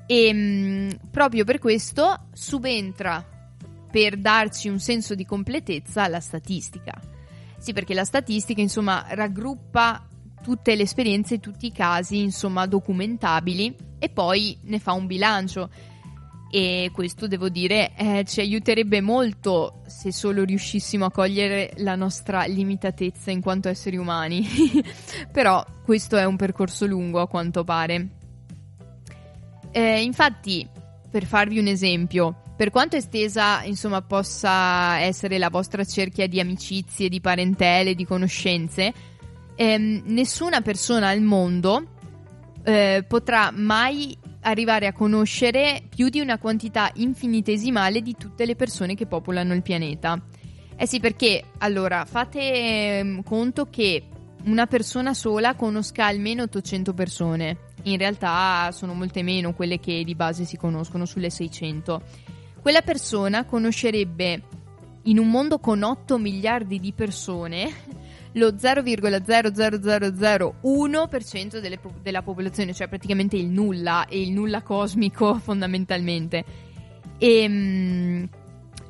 E mh, proprio per questo subentra per darci un senso di completezza la statistica. Sì, perché la statistica, insomma, raggruppa tutte le esperienze, tutti i casi, insomma, documentabili e poi ne fa un bilancio. E questo devo dire eh, ci aiuterebbe molto se solo riuscissimo a cogliere la nostra limitatezza in quanto esseri umani. Però questo è un percorso lungo a quanto pare. Eh, infatti, per farvi un esempio, per quanto estesa insomma possa essere la vostra cerchia di amicizie, di parentele, di conoscenze, ehm, nessuna persona al mondo eh, potrà mai arrivare a conoscere più di una quantità infinitesimale di tutte le persone che popolano il pianeta. Eh sì, perché allora fate ehm, conto che una persona sola conosca almeno 800 persone. In realtà sono molte meno quelle che di base si conoscono sulle 600. Quella persona conoscerebbe in un mondo con 8 miliardi di persone lo 0,00001% delle della popolazione, cioè praticamente il nulla e il nulla cosmico fondamentalmente. E mh,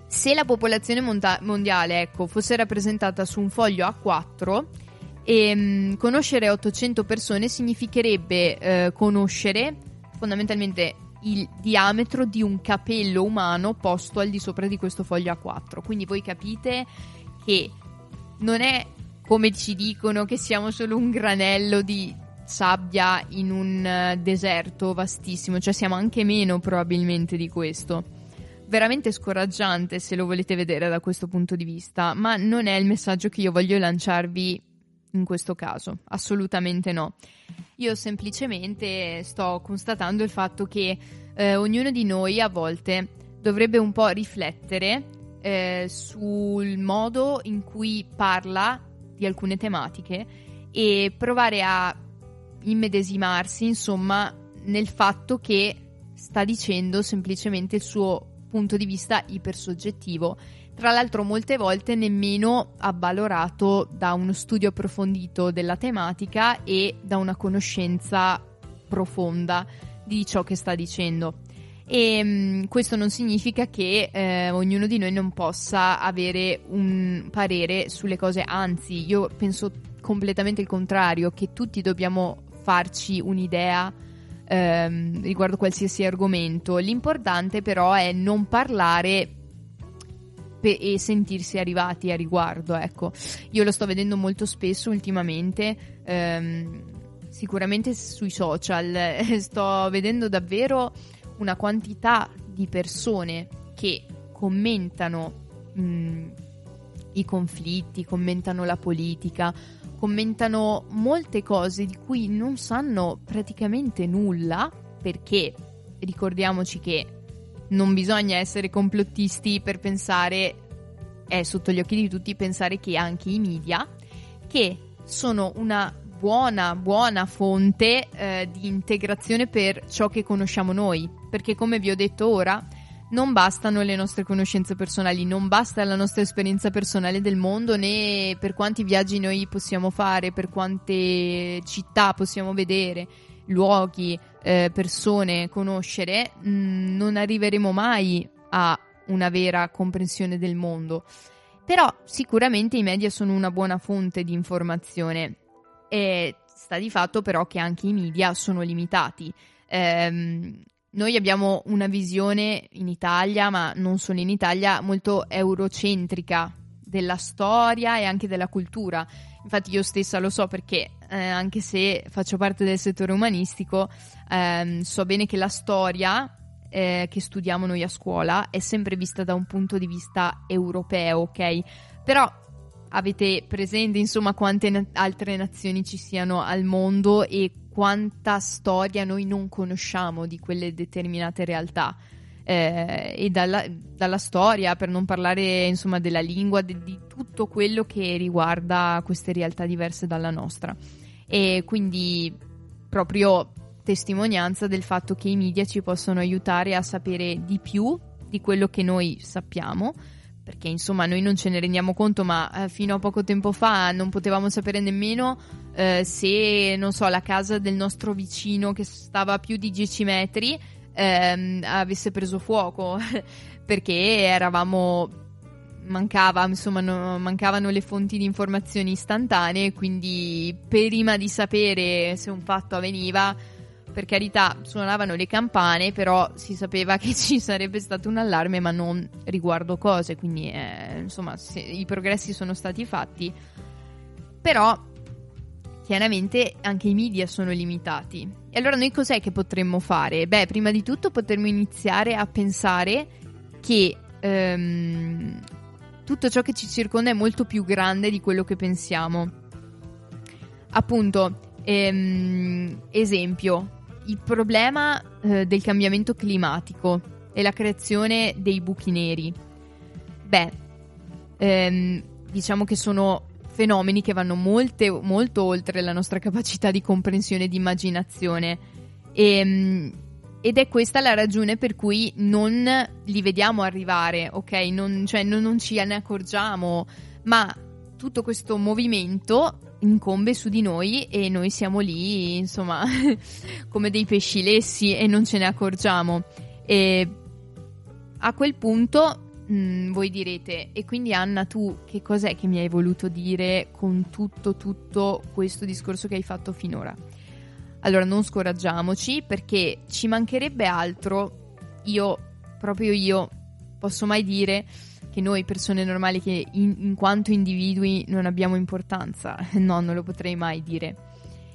se la popolazione monta- mondiale ecco, fosse rappresentata su un foglio A4, e, mh, conoscere 800 persone significherebbe eh, conoscere fondamentalmente il diametro di un capello umano posto al di sopra di questo foglio A4. Quindi voi capite che non è come ci dicono che siamo solo un granello di sabbia in un eh, deserto vastissimo, cioè siamo anche meno probabilmente di questo. Veramente scoraggiante se lo volete vedere da questo punto di vista, ma non è il messaggio che io voglio lanciarvi in questo caso, assolutamente no. Io semplicemente sto constatando il fatto che eh, ognuno di noi a volte dovrebbe un po' riflettere eh, sul modo in cui parla di alcune tematiche e provare a immedesimarsi, insomma, nel fatto che sta dicendo semplicemente il suo punto di vista ipersoggettivo. Tra l'altro molte volte nemmeno avvalorato da uno studio approfondito della tematica e da una conoscenza profonda di ciò che sta dicendo. E mh, questo non significa che eh, ognuno di noi non possa avere un parere sulle cose, anzi, io penso completamente il contrario, che tutti dobbiamo farci un'idea ehm, riguardo qualsiasi argomento. L'importante però è non parlare pe- e sentirsi arrivati a riguardo, ecco. Io lo sto vedendo molto spesso ultimamente, ehm, sicuramente sui social, sto vedendo davvero una quantità di persone che commentano mh, i conflitti, commentano la politica, commentano molte cose di cui non sanno praticamente nulla perché ricordiamoci che non bisogna essere complottisti per pensare, è sotto gli occhi di tutti pensare che anche i media, che sono una buona, buona fonte eh, di integrazione per ciò che conosciamo noi, perché come vi ho detto ora, non bastano le nostre conoscenze personali, non basta la nostra esperienza personale del mondo, né per quanti viaggi noi possiamo fare, per quante città possiamo vedere, luoghi, eh, persone conoscere, mh, non arriveremo mai a una vera comprensione del mondo. Però sicuramente i media sono una buona fonte di informazione e sta di fatto però che anche i media sono limitati. Ehm, noi abbiamo una visione in Italia, ma non solo in Italia, molto eurocentrica della storia e anche della cultura. Infatti io stessa lo so perché eh, anche se faccio parte del settore umanistico, ehm, so bene che la storia eh, che studiamo noi a scuola è sempre vista da un punto di vista europeo, ok? Però avete presente insomma quante na- altre nazioni ci siano al mondo e quanta storia noi non conosciamo di quelle determinate realtà. Eh, e dalla, dalla, storia, per non parlare insomma della lingua, de, di tutto quello che riguarda queste realtà diverse dalla nostra. E quindi proprio testimonianza del fatto che i media ci possono aiutare a sapere di più di quello che noi sappiamo perché insomma noi non ce ne rendiamo conto, ma eh, fino a poco tempo fa non potevamo sapere nemmeno eh, se, non so, la casa del nostro vicino che stava a più di 10 metri ehm, avesse preso fuoco, perché eravamo mancava, insomma, no, mancavano le fonti di informazioni istantanee, quindi prima di sapere se un fatto avveniva per carità suonavano le campane, però si sapeva che ci sarebbe stato un allarme, ma non riguardo cose, quindi eh, insomma i progressi sono stati fatti, però chiaramente anche i media sono limitati. E allora noi cos'è che potremmo fare? Beh, prima di tutto potremmo iniziare a pensare che ehm, tutto ciò che ci circonda è molto più grande di quello che pensiamo. Appunto, ehm, esempio, il problema eh, del cambiamento climatico e la creazione dei buchi neri. Beh, ehm, diciamo che sono fenomeni che vanno molte, molto oltre la nostra capacità di comprensione e di immaginazione. E, ehm, ed è questa la ragione per cui non li vediamo arrivare, ok? Non, cioè non, non ce ne accorgiamo, ma tutto questo movimento incombe su di noi e noi siamo lì, insomma, come dei pesci lessi e non ce ne accorgiamo. E a quel punto mh, mm, voi direte, e quindi Anna tu che cos'è che mi hai voluto dire con tutto, tutto questo discorso che hai fatto finora? Allora non scoraggiamoci perché ci mancherebbe altro, io, proprio io, posso mai dire che noi persone normali che in, in, quanto individui non abbiamo importanza, no, non lo potrei mai dire.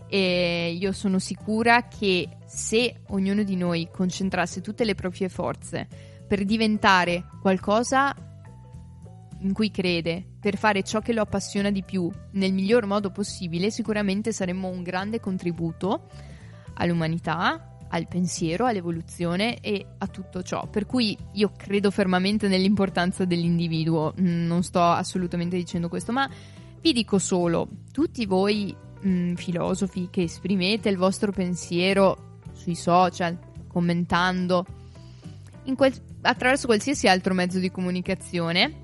E io sono sicura che se ognuno di noi concentrasse tutte le proprie forze per diventare qualcosa in cui crede, per fare ciò che lo appassiona di più nel miglior modo possibile, sicuramente saremmo un grande contributo all'umanità, al pensiero, all'evoluzione e a tutto ciò. Per cui io credo fermamente nell'importanza dell'individuo, Mm, non sto assolutamente dicendo questo, ma vi dico solo, tutti voi mm, filosofi che esprimete il vostro pensiero sui social, commentando, quel- attraverso qualsiasi altro mezzo di comunicazione,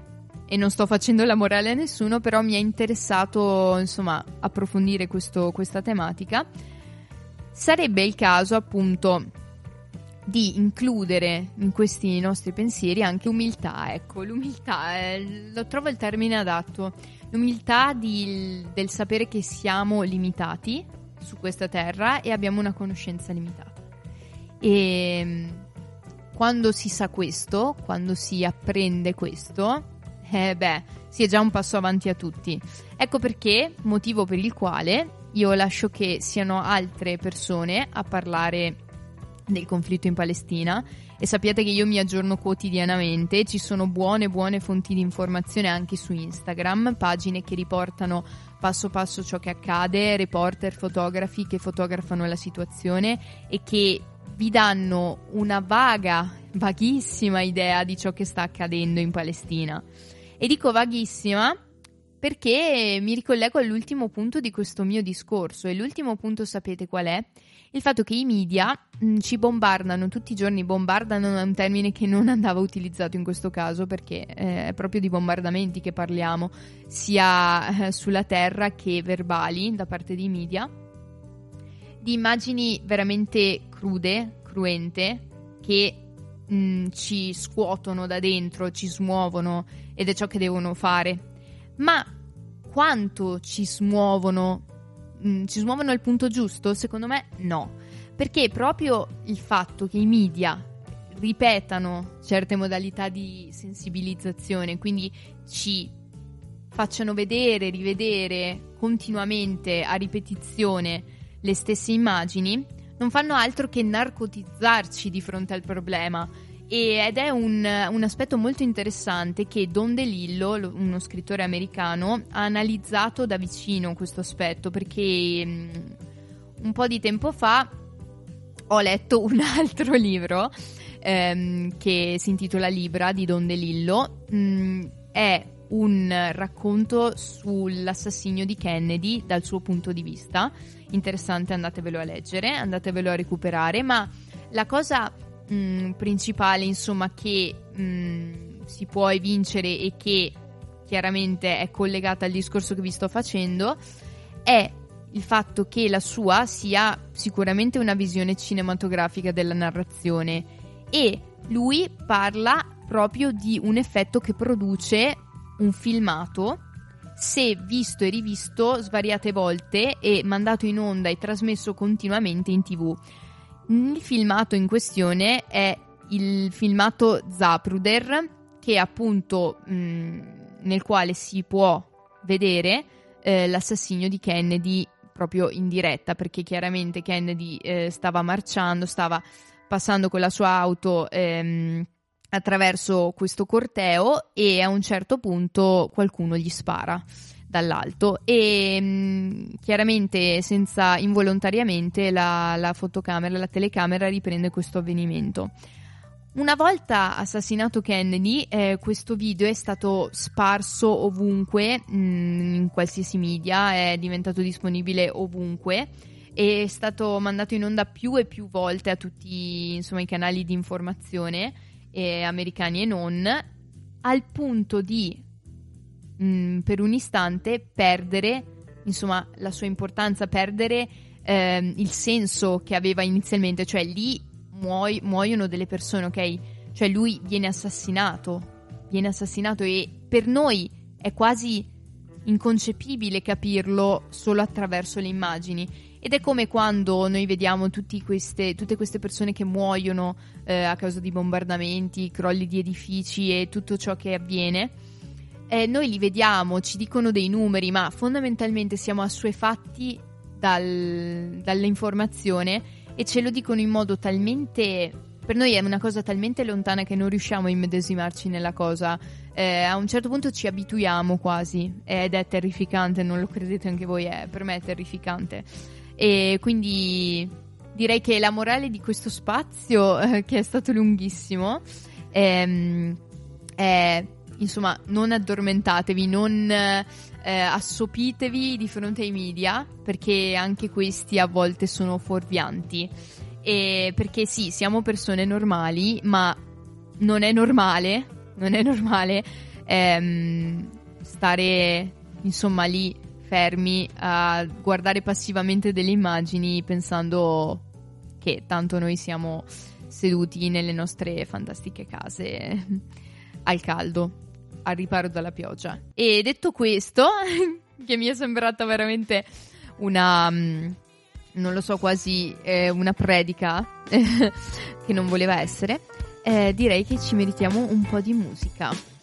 e non sto facendo la morale a nessuno, però mi è interessato insomma approfondire questo- questa tematica. Sarebbe il caso appunto di includere in questi nostri pensieri anche l'umiltà, ecco, l'umiltà, eh, lo trovo il termine adatto, l'umiltà di- del sapere che siamo limitati su questa terra e abbiamo una conoscenza limitata. E mm, quando si sa questo, quando si apprende questo, eh beh, si è già un passo avanti a tutti. Ecco perché, motivo per il quale io lascio che siano altre persone a parlare del conflitto in Palestina e sappiate che io mi aggiorno quotidianamente, ci sono buone buone fonti di informazione anche su Instagram, pagine che riportano passo passo ciò che accade, reporter, fotografi che fotografano la situazione e che vi danno una vaga, vaghissima idea di ciò che sta accadendo in Palestina. E dico vaghissima perché mi ricollego all'ultimo punto di questo mio discorso e l'ultimo punto sapete qual è? Il fatto che i media mh, ci bombardano tutti i giorni, bombardano è un termine che non andava utilizzato in questo caso perché eh, è proprio di bombardamenti che parliamo, sia eh, sulla terra che verbali da parte dei media, di immagini veramente crude, cruente, che mh, ci scuotono da dentro, ci smuovono ed è ciò che devono fare. Ma quanto ci smuovono? mh, ci smuovono al punto giusto? Secondo me no. Perché proprio il fatto che i media ripetano certe modalità di sensibilizzazione, quindi ci facciano vedere, rivedere continuamente a ripetizione le stesse immagini, non fanno altro che narcotizzarci di fronte al problema. Ed è un, un aspetto molto interessante che Don DeLillo, lo- uno scrittore americano, ha analizzato da vicino questo aspetto perché mh, un po' di tempo fa ho letto un altro libro ehm, che si intitola Libra di Don DeLillo. Mm, è un racconto sull'assassinio di Kennedy dal suo punto di vista. Interessante, andatevelo a leggere, andatevelo a recuperare. Ma la cosa mh, principale, insomma, che mh, si può evincere e che chiaramente è collegata al discorso che vi sto facendo è il fatto che la sua sia sicuramente una visione cinematografica della narrazione e lui parla proprio di un effetto che produce un filmato se visto e rivisto svariate volte e mandato in onda e trasmesso continuamente in tv. Il filmato in questione è il filmato Zapruder che appunto mh, nel quale si può vedere eh, l'assassinio di Kennedy proprio in diretta perché chiaramente Kennedy eh, stava marciando, stava passando con la sua auto ehm, attraverso questo corteo e a un certo punto qualcuno gli spara dall'alto e mh, chiaramente senza involontariamente la, la fotocamera, la telecamera riprende questo avvenimento. Una volta assassinato Kennedy, eh, questo video è stato sparso ovunque, mh, in qualsiasi media, è diventato disponibile ovunque, è stato mandato in onda più e più volte a tutti insomma, i canali di informazione, eh, americani e non, al punto di, mh, per un istante, perdere insomma, la sua importanza, perdere ehm, il senso che aveva inizialmente, cioè lì muoi- muoiono delle persone, ok? Cioè lui viene assassinato, viene assassinato e per noi è quasi inconcepibile capirlo solo attraverso le immagini. Ed è come quando noi vediamo queste, tutte queste persone che muoiono eh, a causa di bombardamenti, crolli di edifici e tutto ciò che avviene. Eh, noi li vediamo, ci dicono dei numeri, ma fondamentalmente siamo assuefatti dal- dall'informazione e ce lo dicono in modo talmente per noi è una cosa talmente lontana che non riusciamo a immedesimarci nella cosa. Eh, a un certo punto ci abituiamo quasi ed è terrificante, non lo credete anche voi, è, per me è terrificante. E quindi direi che la morale di questo spazio, eh, che è stato lunghissimo, ehm, è insomma non addormentatevi, non eh, assopitevi di fronte ai media, perché anche questi a volte sono fuorvianti. E perché sì, siamo persone normali, ma non è normale, non è normale ehm, stare insomma lì fermi a guardare passivamente delle immagini pensando che tanto noi siamo seduti nelle nostre fantastiche case al caldo, al riparo dalla pioggia. E detto questo, che mi è sembrata veramente una, mm, non lo so, quasi eh, una predica che non voleva essere, eh, direi che ci meritiamo un po' di musica.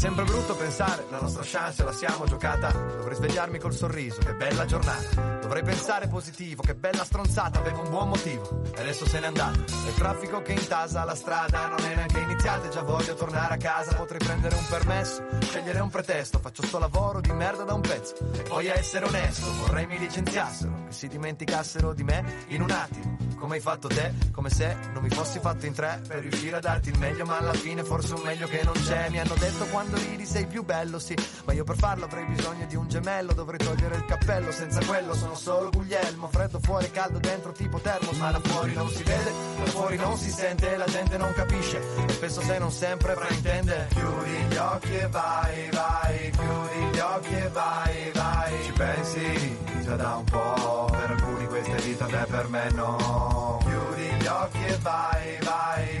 È sempre brutto pensare, la nostra chance la siamo giocata. Dovrei svegliarmi col sorriso, che bella giornata. Dovrei pensare positivo, che bella stronzata, avevo un buon motivo. E adesso se n'è andato. E il traffico che intasa la strada non è neanche iniziata, e già voglio tornare a casa. Potrei prendere un permesso, scegliere un pretesto. Faccio sto lavoro di merda da un pezzo. E poi a essere onesto, vorrei mi licenziassero, che si dimenticassero di me in un attimo. Come hai fatto te, come se non mi fossi fatto in tre per riuscire a darti il meglio, ma alla fine forse un meglio che non c'è. Mi hanno detto quando ridi sei più bello, sì, ma io per farlo avrei bisogno di un gemello, dovrei togliere il cappello, senza quello sono solo Guglielmo, freddo fuori, caldo dentro tipo termos, ma da fuori non si vede, da fuori non si sente, la gente non capisce, e spesso se non sempre fraintende. Chiudi gli occhi e vai, vai, chiudi gli occhi e vai, vai. Ci pensi già da un po', per alcuni questa vita, beh per me no. Chiudi gli occhi e vai, vai,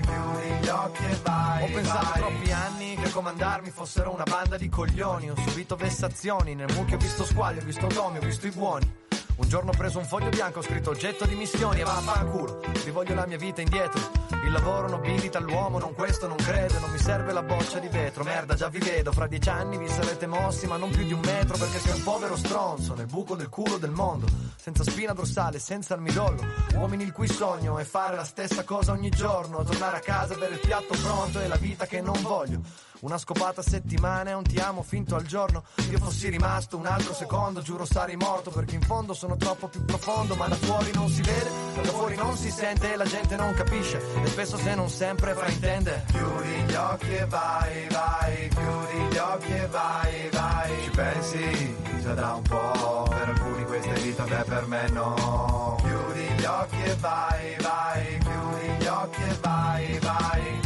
occhi e vai. Ho pensato troppi anni che comandarmi fossero una banda di coglioni, ho subito vessazioni, nel mucchio ho visto squali, ho visto domi, ho visto i buoni. Un giorno ho preso un foglio bianco, ho scritto oggetto di missioni e vaffanculo, rivoglio la mia vita indietro. Il lavoro nobilita l'uomo, non questo, non credo, non mi serve la boccia di vetro. Merda, già vi vedo, fra dieci anni vi sarete mossi, ma non più di un metro, perché sei un povero stronzo nel buco del culo del mondo. Senza spina dorsale, senza il midollo. Uomini il cui sogno è fare la stessa cosa ogni giorno, tornare a casa, avere il piatto pronto e la vita che non voglio. Una scopata a settimana e un ti amo finto al giorno. Io fossi rimasto un altro secondo, giuro sarei morto perché in fondo sono troppo più profondo. Ma da fuori non si vede, da fuori non si sente e la gente non capisce. E spesso se non sempre fraintende. Chiudi gli occhi e vai, vai, chiudi gli occhi e vai, vai. Ci pensi già da un po', per alcuni questa è vita, beh per me no. Chiudi gli occhi e vai, vai, chiudi gli occhi e vai, vai.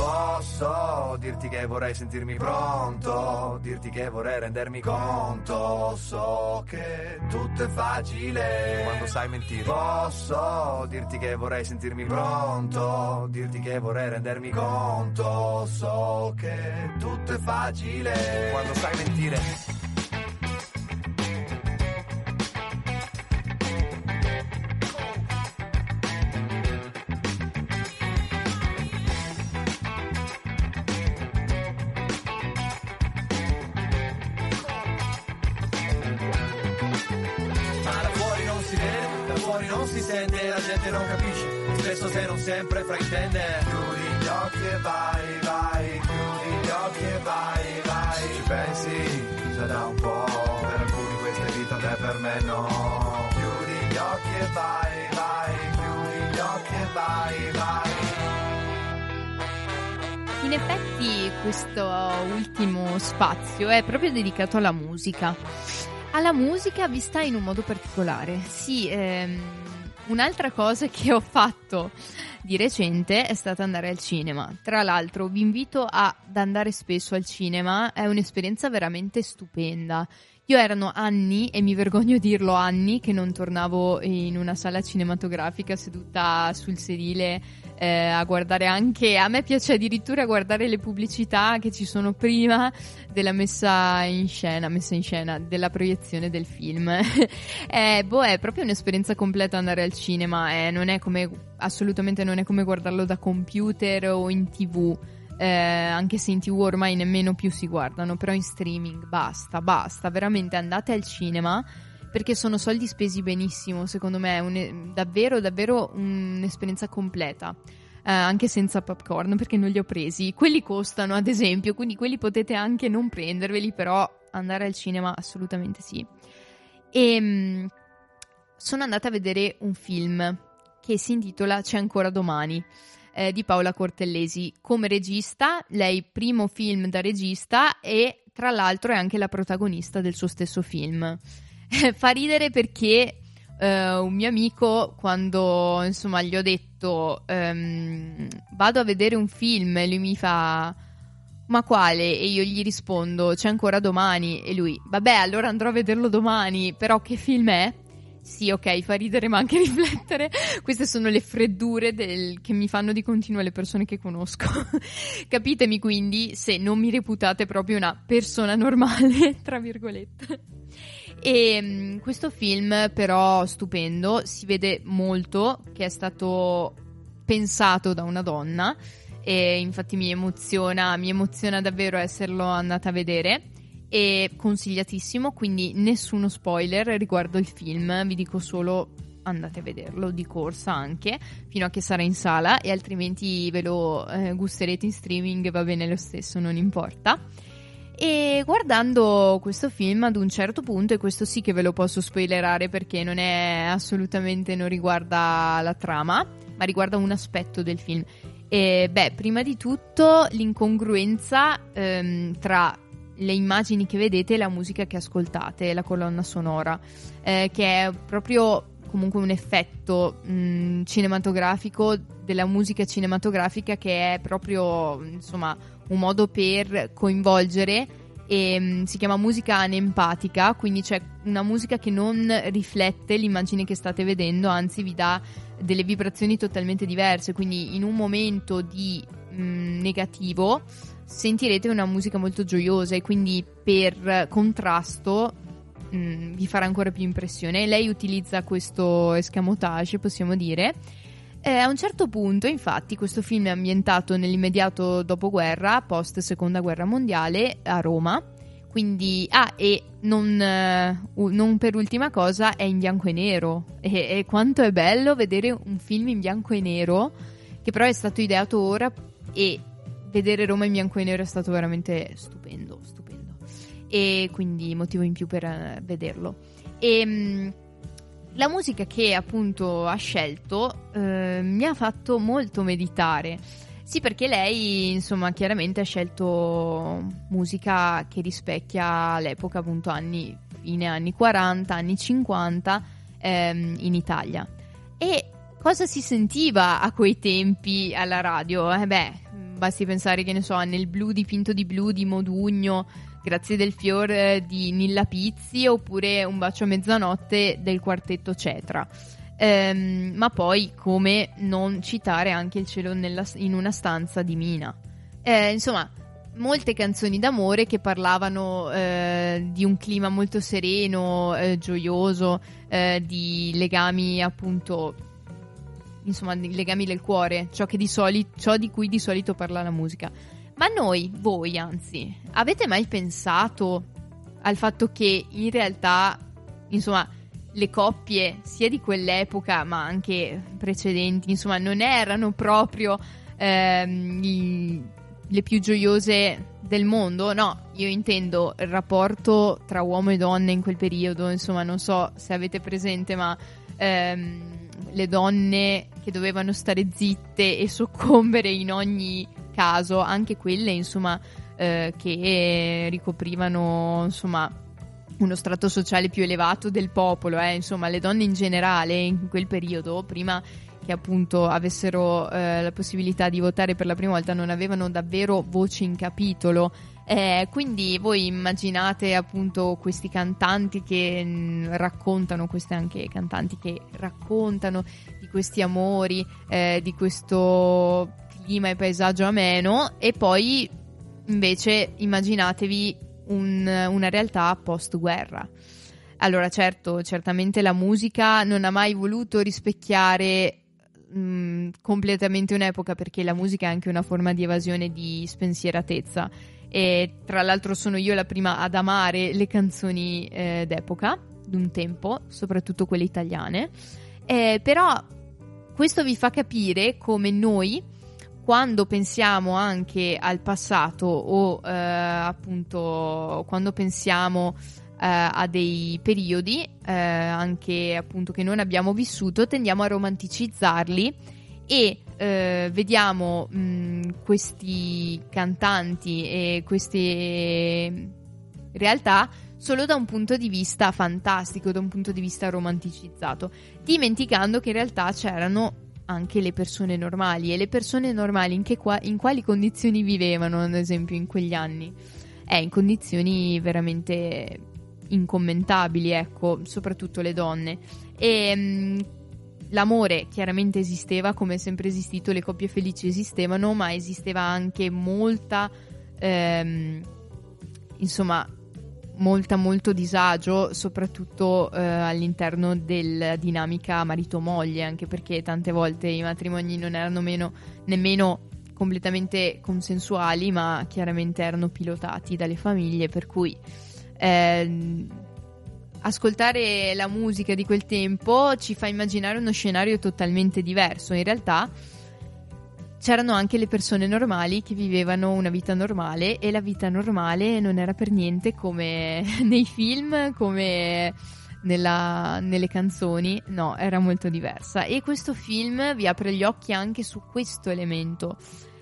Posso dirti che vorrei sentirmi pronto, dirti che vorrei rendermi conto. So che tutto è facile quando sai mentire. Posso dirti che vorrei sentirmi pronto, dirti che vorrei rendermi conto. So che tutto è facile quando sai mentire. Gente non capisce, spesso se non sempre fraintende. Chiudi gli occhi e vai, vai, chiudi gli occhi e vai, vai. Ci pensi già da un po', per alcuni questa è vita, beh per me no. Chiudi gli occhi e vai, vai, chiudi gli occhi e vai, vai. In effetti questo ultimo spazio è proprio dedicato alla musica. Alla musica vista in un modo particolare. Sì, ehm, un'altra cosa che ho fatto di recente è stata andare al cinema. Tra l'altro vi invito ad andare spesso al cinema, è un'esperienza veramente stupenda. Io erano anni, e mi vergogno dirlo anni, che non tornavo in una sala cinematografica seduta sul sedile eh, a guardare anche, a me piace addirittura guardare le pubblicità che ci sono prima della messa in scena, messa in scena, della proiezione del film. eh, boh, è proprio un'esperienza completa andare al cinema, eh, non è come, assolutamente non è come guardarlo da computer o in tv. Eh, anche se in tv ormai nemmeno più si guardano, però in streaming basta, basta, veramente andate al cinema perché sono soldi spesi benissimo, secondo me è un- davvero, davvero un'esperienza completa. Eh, anche senza popcorn perché non li ho presi. Quelli costano, ad esempio, quindi quelli potete anche non prenderveli, però andare al cinema assolutamente sì. E, sono andata a vedere un film che si intitola C'è ancora domani eh, di Paola Cortellesi come regista, lei primo film da regista e tra l'altro è anche la protagonista del suo stesso film. Fa ridere perché eh, un mio amico quando insomma gli ho detto ehm, vado a vedere un film lui mi fa ma quale? E io gli rispondo c'è ancora domani e lui vabbè allora andrò a vederlo domani però che film è? Sì, ok, fa ridere ma anche riflettere. Queste sono le freddure del- che mi fanno di continuo le persone che conosco. Capitemi quindi se non mi reputate proprio una persona normale, tra virgolette. E mm, questo film però stupendo, si vede molto che è stato pensato da una donna e infatti mi emoziona, mi emoziona davvero esserlo andata a vedere e consigliatissimo, quindi nessuno spoiler riguardo il film, vi dico solo andate a vederlo di corsa anche, fino a che sarà in sala e altrimenti ve lo eh, gusterete in streaming, va bene lo stesso, non importa. E guardando questo film ad un certo punto, e questo sì che ve lo posso spoilerare perché non è assolutamente, non riguarda la trama, ma riguarda un aspetto del film. E beh, prima di tutto l'incongruenza ehm, tra le immagini che vedete e la musica che ascoltate, la colonna sonora, eh, che è proprio comunque un effetto mh, cinematografico della musica cinematografica che è proprio insomma un modo per coinvolgere e mh, si chiama musica anempatica, quindi c'è una musica che non riflette l'immagine che state vedendo, anzi vi dà delle vibrazioni totalmente diverse, quindi in un momento di mh, negativo sentirete una musica molto gioiosa e quindi per contrasto mh, vi farà ancora più impressione. Lei utilizza questo escamotage, possiamo dire. Eh, a un certo punto, infatti, questo film è ambientato nell'immediato dopoguerra, post seconda guerra mondiale, a Roma. Quindi, ah, e non, eh, u- non per ultima cosa, è in bianco e nero. E, e quanto è bello vedere un film in bianco e nero, che però è stato ideato ora e vedere Roma in bianco e nero è stato veramente stupendo, stupendo. E quindi motivo in più per eh, vederlo. E mh, la musica che appunto ha scelto eh, mi ha fatto molto meditare. Sì, perché lei, insomma, chiaramente ha scelto musica che rispecchia l'epoca, appunto, anni, fine anni 40, anni 50 ehm, in Italia. E cosa si sentiva a quei tempi alla radio? Eh beh, basti pensare che ne so, nel blu dipinto di blu di Modugno, grazie del fiore di Nilla Pizzi, oppure un bacio a mezzanotte del quartetto Cetra. Ehm, ma poi come non citare anche il cielo nella- in una stanza di Mina. Eh, insomma, molte canzoni d'amore che parlavano eh, di un clima molto sereno, eh, gioioso, eh, di legami appunto insomma, legami del cuore, ciò, di soli- ciò di cui di solito parla la musica. Ma noi, voi anzi, avete mai pensato al fatto che in realtà, insomma, le coppie sia di quell'epoca ma anche precedenti, insomma, non erano proprio ehm, i- le più gioiose del mondo? No, io intendo il rapporto tra uomo e donna in quel periodo, insomma, non so se avete presente, ma ehm, le donne che dovevano stare zitte e soccombere in ogni caso, anche quelle insomma eh, che ricoprivano insomma uno strato sociale più elevato del popolo, eh, insomma le donne in generale in quel periodo, prima che appunto avessero eh, la possibilità di votare per la prima volta, non avevano davvero voce in capitolo. Eh, quindi voi immaginate appunto questi cantanti che mh, raccontano, queste anche cantanti che raccontano di questi amori, eh, di questo clima e paesaggio ameno e poi invece immaginatevi un- una realtà post guerra. Allora certo, certamente la musica non ha mai voluto rispecchiare mh, completamente un'epoca perché la musica è anche una forma di evasione di spensieratezza e tra l'altro sono io la prima ad amare le canzoni eh, d'epoca, d'un tempo, soprattutto quelle italiane, Eh, però questo vi fa capire come noi quando pensiamo anche al passato o eh, appunto quando pensiamo a dei periodi, eh, anche appunto che non abbiamo vissuto, tendiamo a romanticizzarli e eh, vediamo mh, questi cantanti e queste realtà solo da un punto di vista fantastico, da un punto di vista romanticizzato, dimenticando che in realtà c'erano anche le persone normali e le persone normali in, che in quali condizioni vivevano, ad esempio, in quegli anni? Eh, in condizioni veramente incommentabili, ecco, soprattutto le donne. E mh, l'amore chiaramente esisteva, come è sempre esistito, le coppie felici esistevano, ma esisteva anche molta, ehm, insomma, molta molto disagio, soprattutto eh, all'interno della dinamica marito-moglie, anche perché tante volte i matrimoni non erano meno, nemmeno completamente consensuali, ma chiaramente erano pilotati dalle famiglie, per cui ehm, ascoltare la musica di quel tempo ci fa immaginare uno scenario totalmente diverso. In realtà c'erano anche le persone normali che vivevano una vita normale e la vita normale non era per niente come nei film, come nella- nelle canzoni, no, era molto diversa. E questo film vi apre gli occhi anche su questo elemento,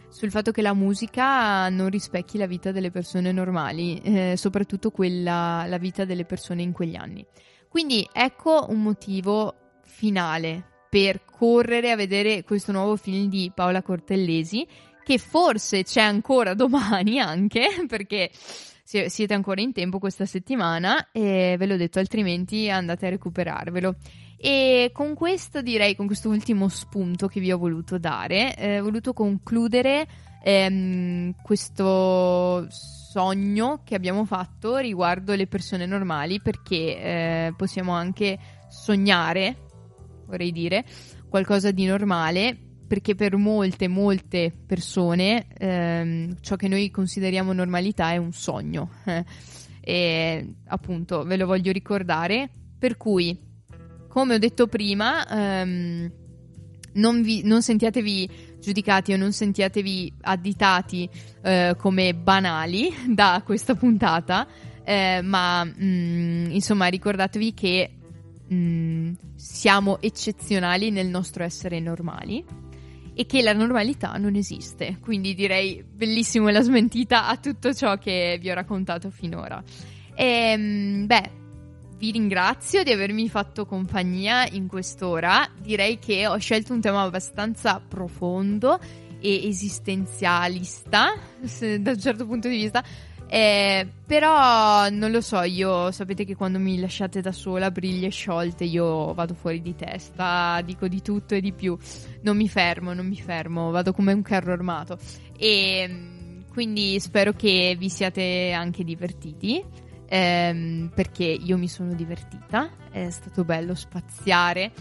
sul fatto che la musica non rispecchi la vita delle persone normali, eh, soprattutto quella, la vita delle persone in quegli anni. Quindi ecco un motivo finale per correre a vedere questo nuovo film di Paola Cortellesi, che forse c'è ancora domani anche, perché si- siete ancora in tempo questa settimana e ve l'ho detto, altrimenti andate a recuperarvelo. E con questo direi, con questo ultimo spunto che vi ho voluto dare, eh, ho voluto concludere ehm, questo sogno che abbiamo fatto riguardo le persone normali perché eh, possiamo anche sognare, vorrei dire, qualcosa di normale perché per molte, molte persone ehm, ciò che noi consideriamo normalità è un sogno. e appunto ve lo voglio ricordare. Per cui, come ho detto prima, ehm, non, vi- non sentiatevi giudicati o non sentiatevi additati eh, come banali da questa puntata, eh, ma mm, insomma ricordatevi che mm, siamo eccezionali nel nostro essere normali e che la normalità non esiste. Quindi direi bellissimo la smentita a tutto ciò che vi ho raccontato finora. E, beh, vi ringrazio di avermi fatto compagnia in quest'ora. Direi che ho scelto un tema abbastanza profondo e esistenzialista da un certo punto di vista. Eh, però non lo so, io sapete che quando mi lasciate da sola, briglie sciolte, io vado fuori di testa, dico di tutto e di più. Non mi fermo, non mi fermo, vado come un carro armato. E mm, quindi spero che vi siate anche divertiti. ehm, perché io mi sono divertita, è stato bello spaziare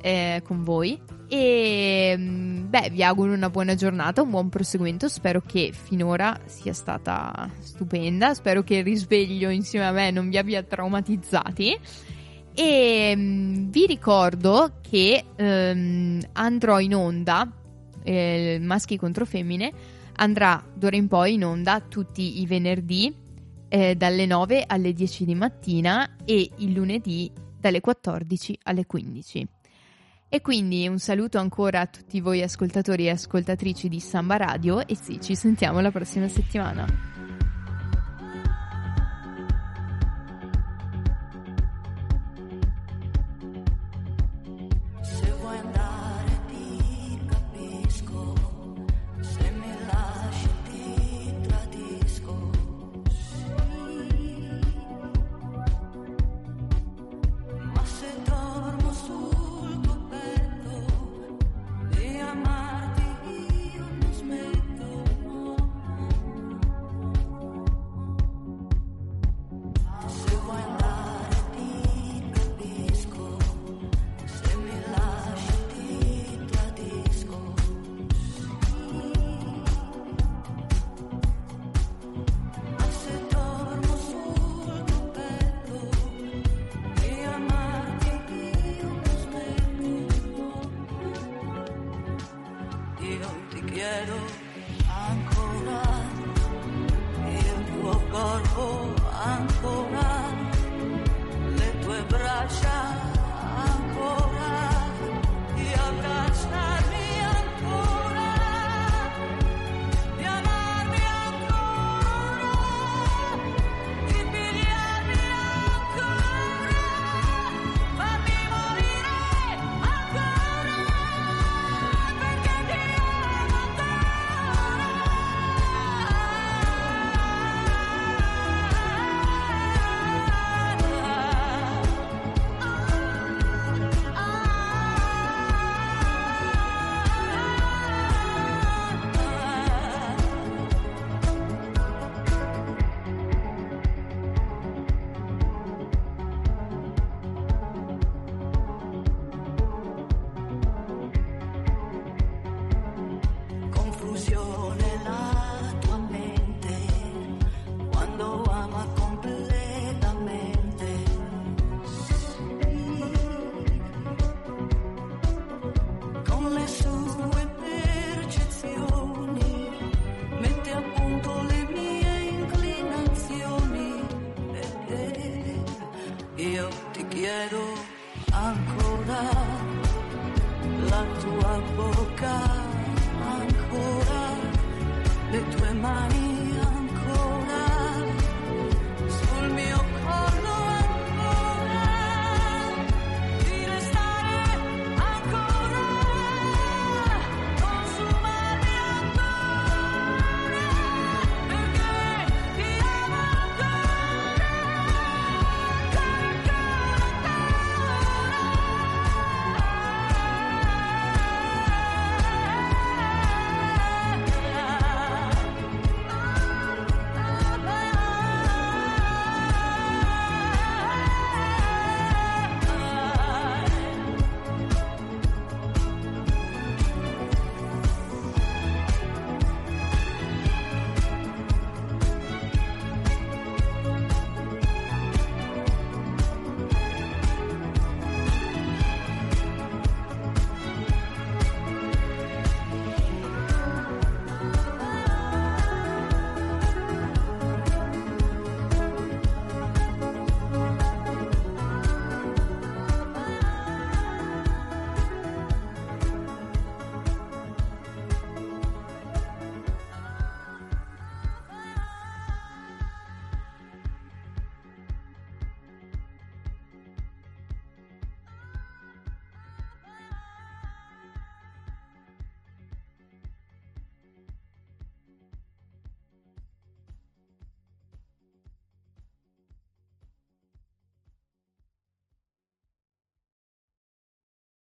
eh, con voi. E mm, beh vi auguro una buona giornata, un buon proseguimento, spero che finora sia stata stupenda, spero che il risveglio insieme a me non vi abbia traumatizzati. E mm, vi ricordo che ehm, andrò in onda, eh, maschi contro femmine, andrà d'ora in poi in onda tutti i venerdì eh, dalle 9 alle 10 di mattina e il lunedì dalle 14 alle 15. E quindi un saluto ancora a tutti voi ascoltatori e ascoltatrici di Samba Radio e sì, ci sentiamo la prossima settimana.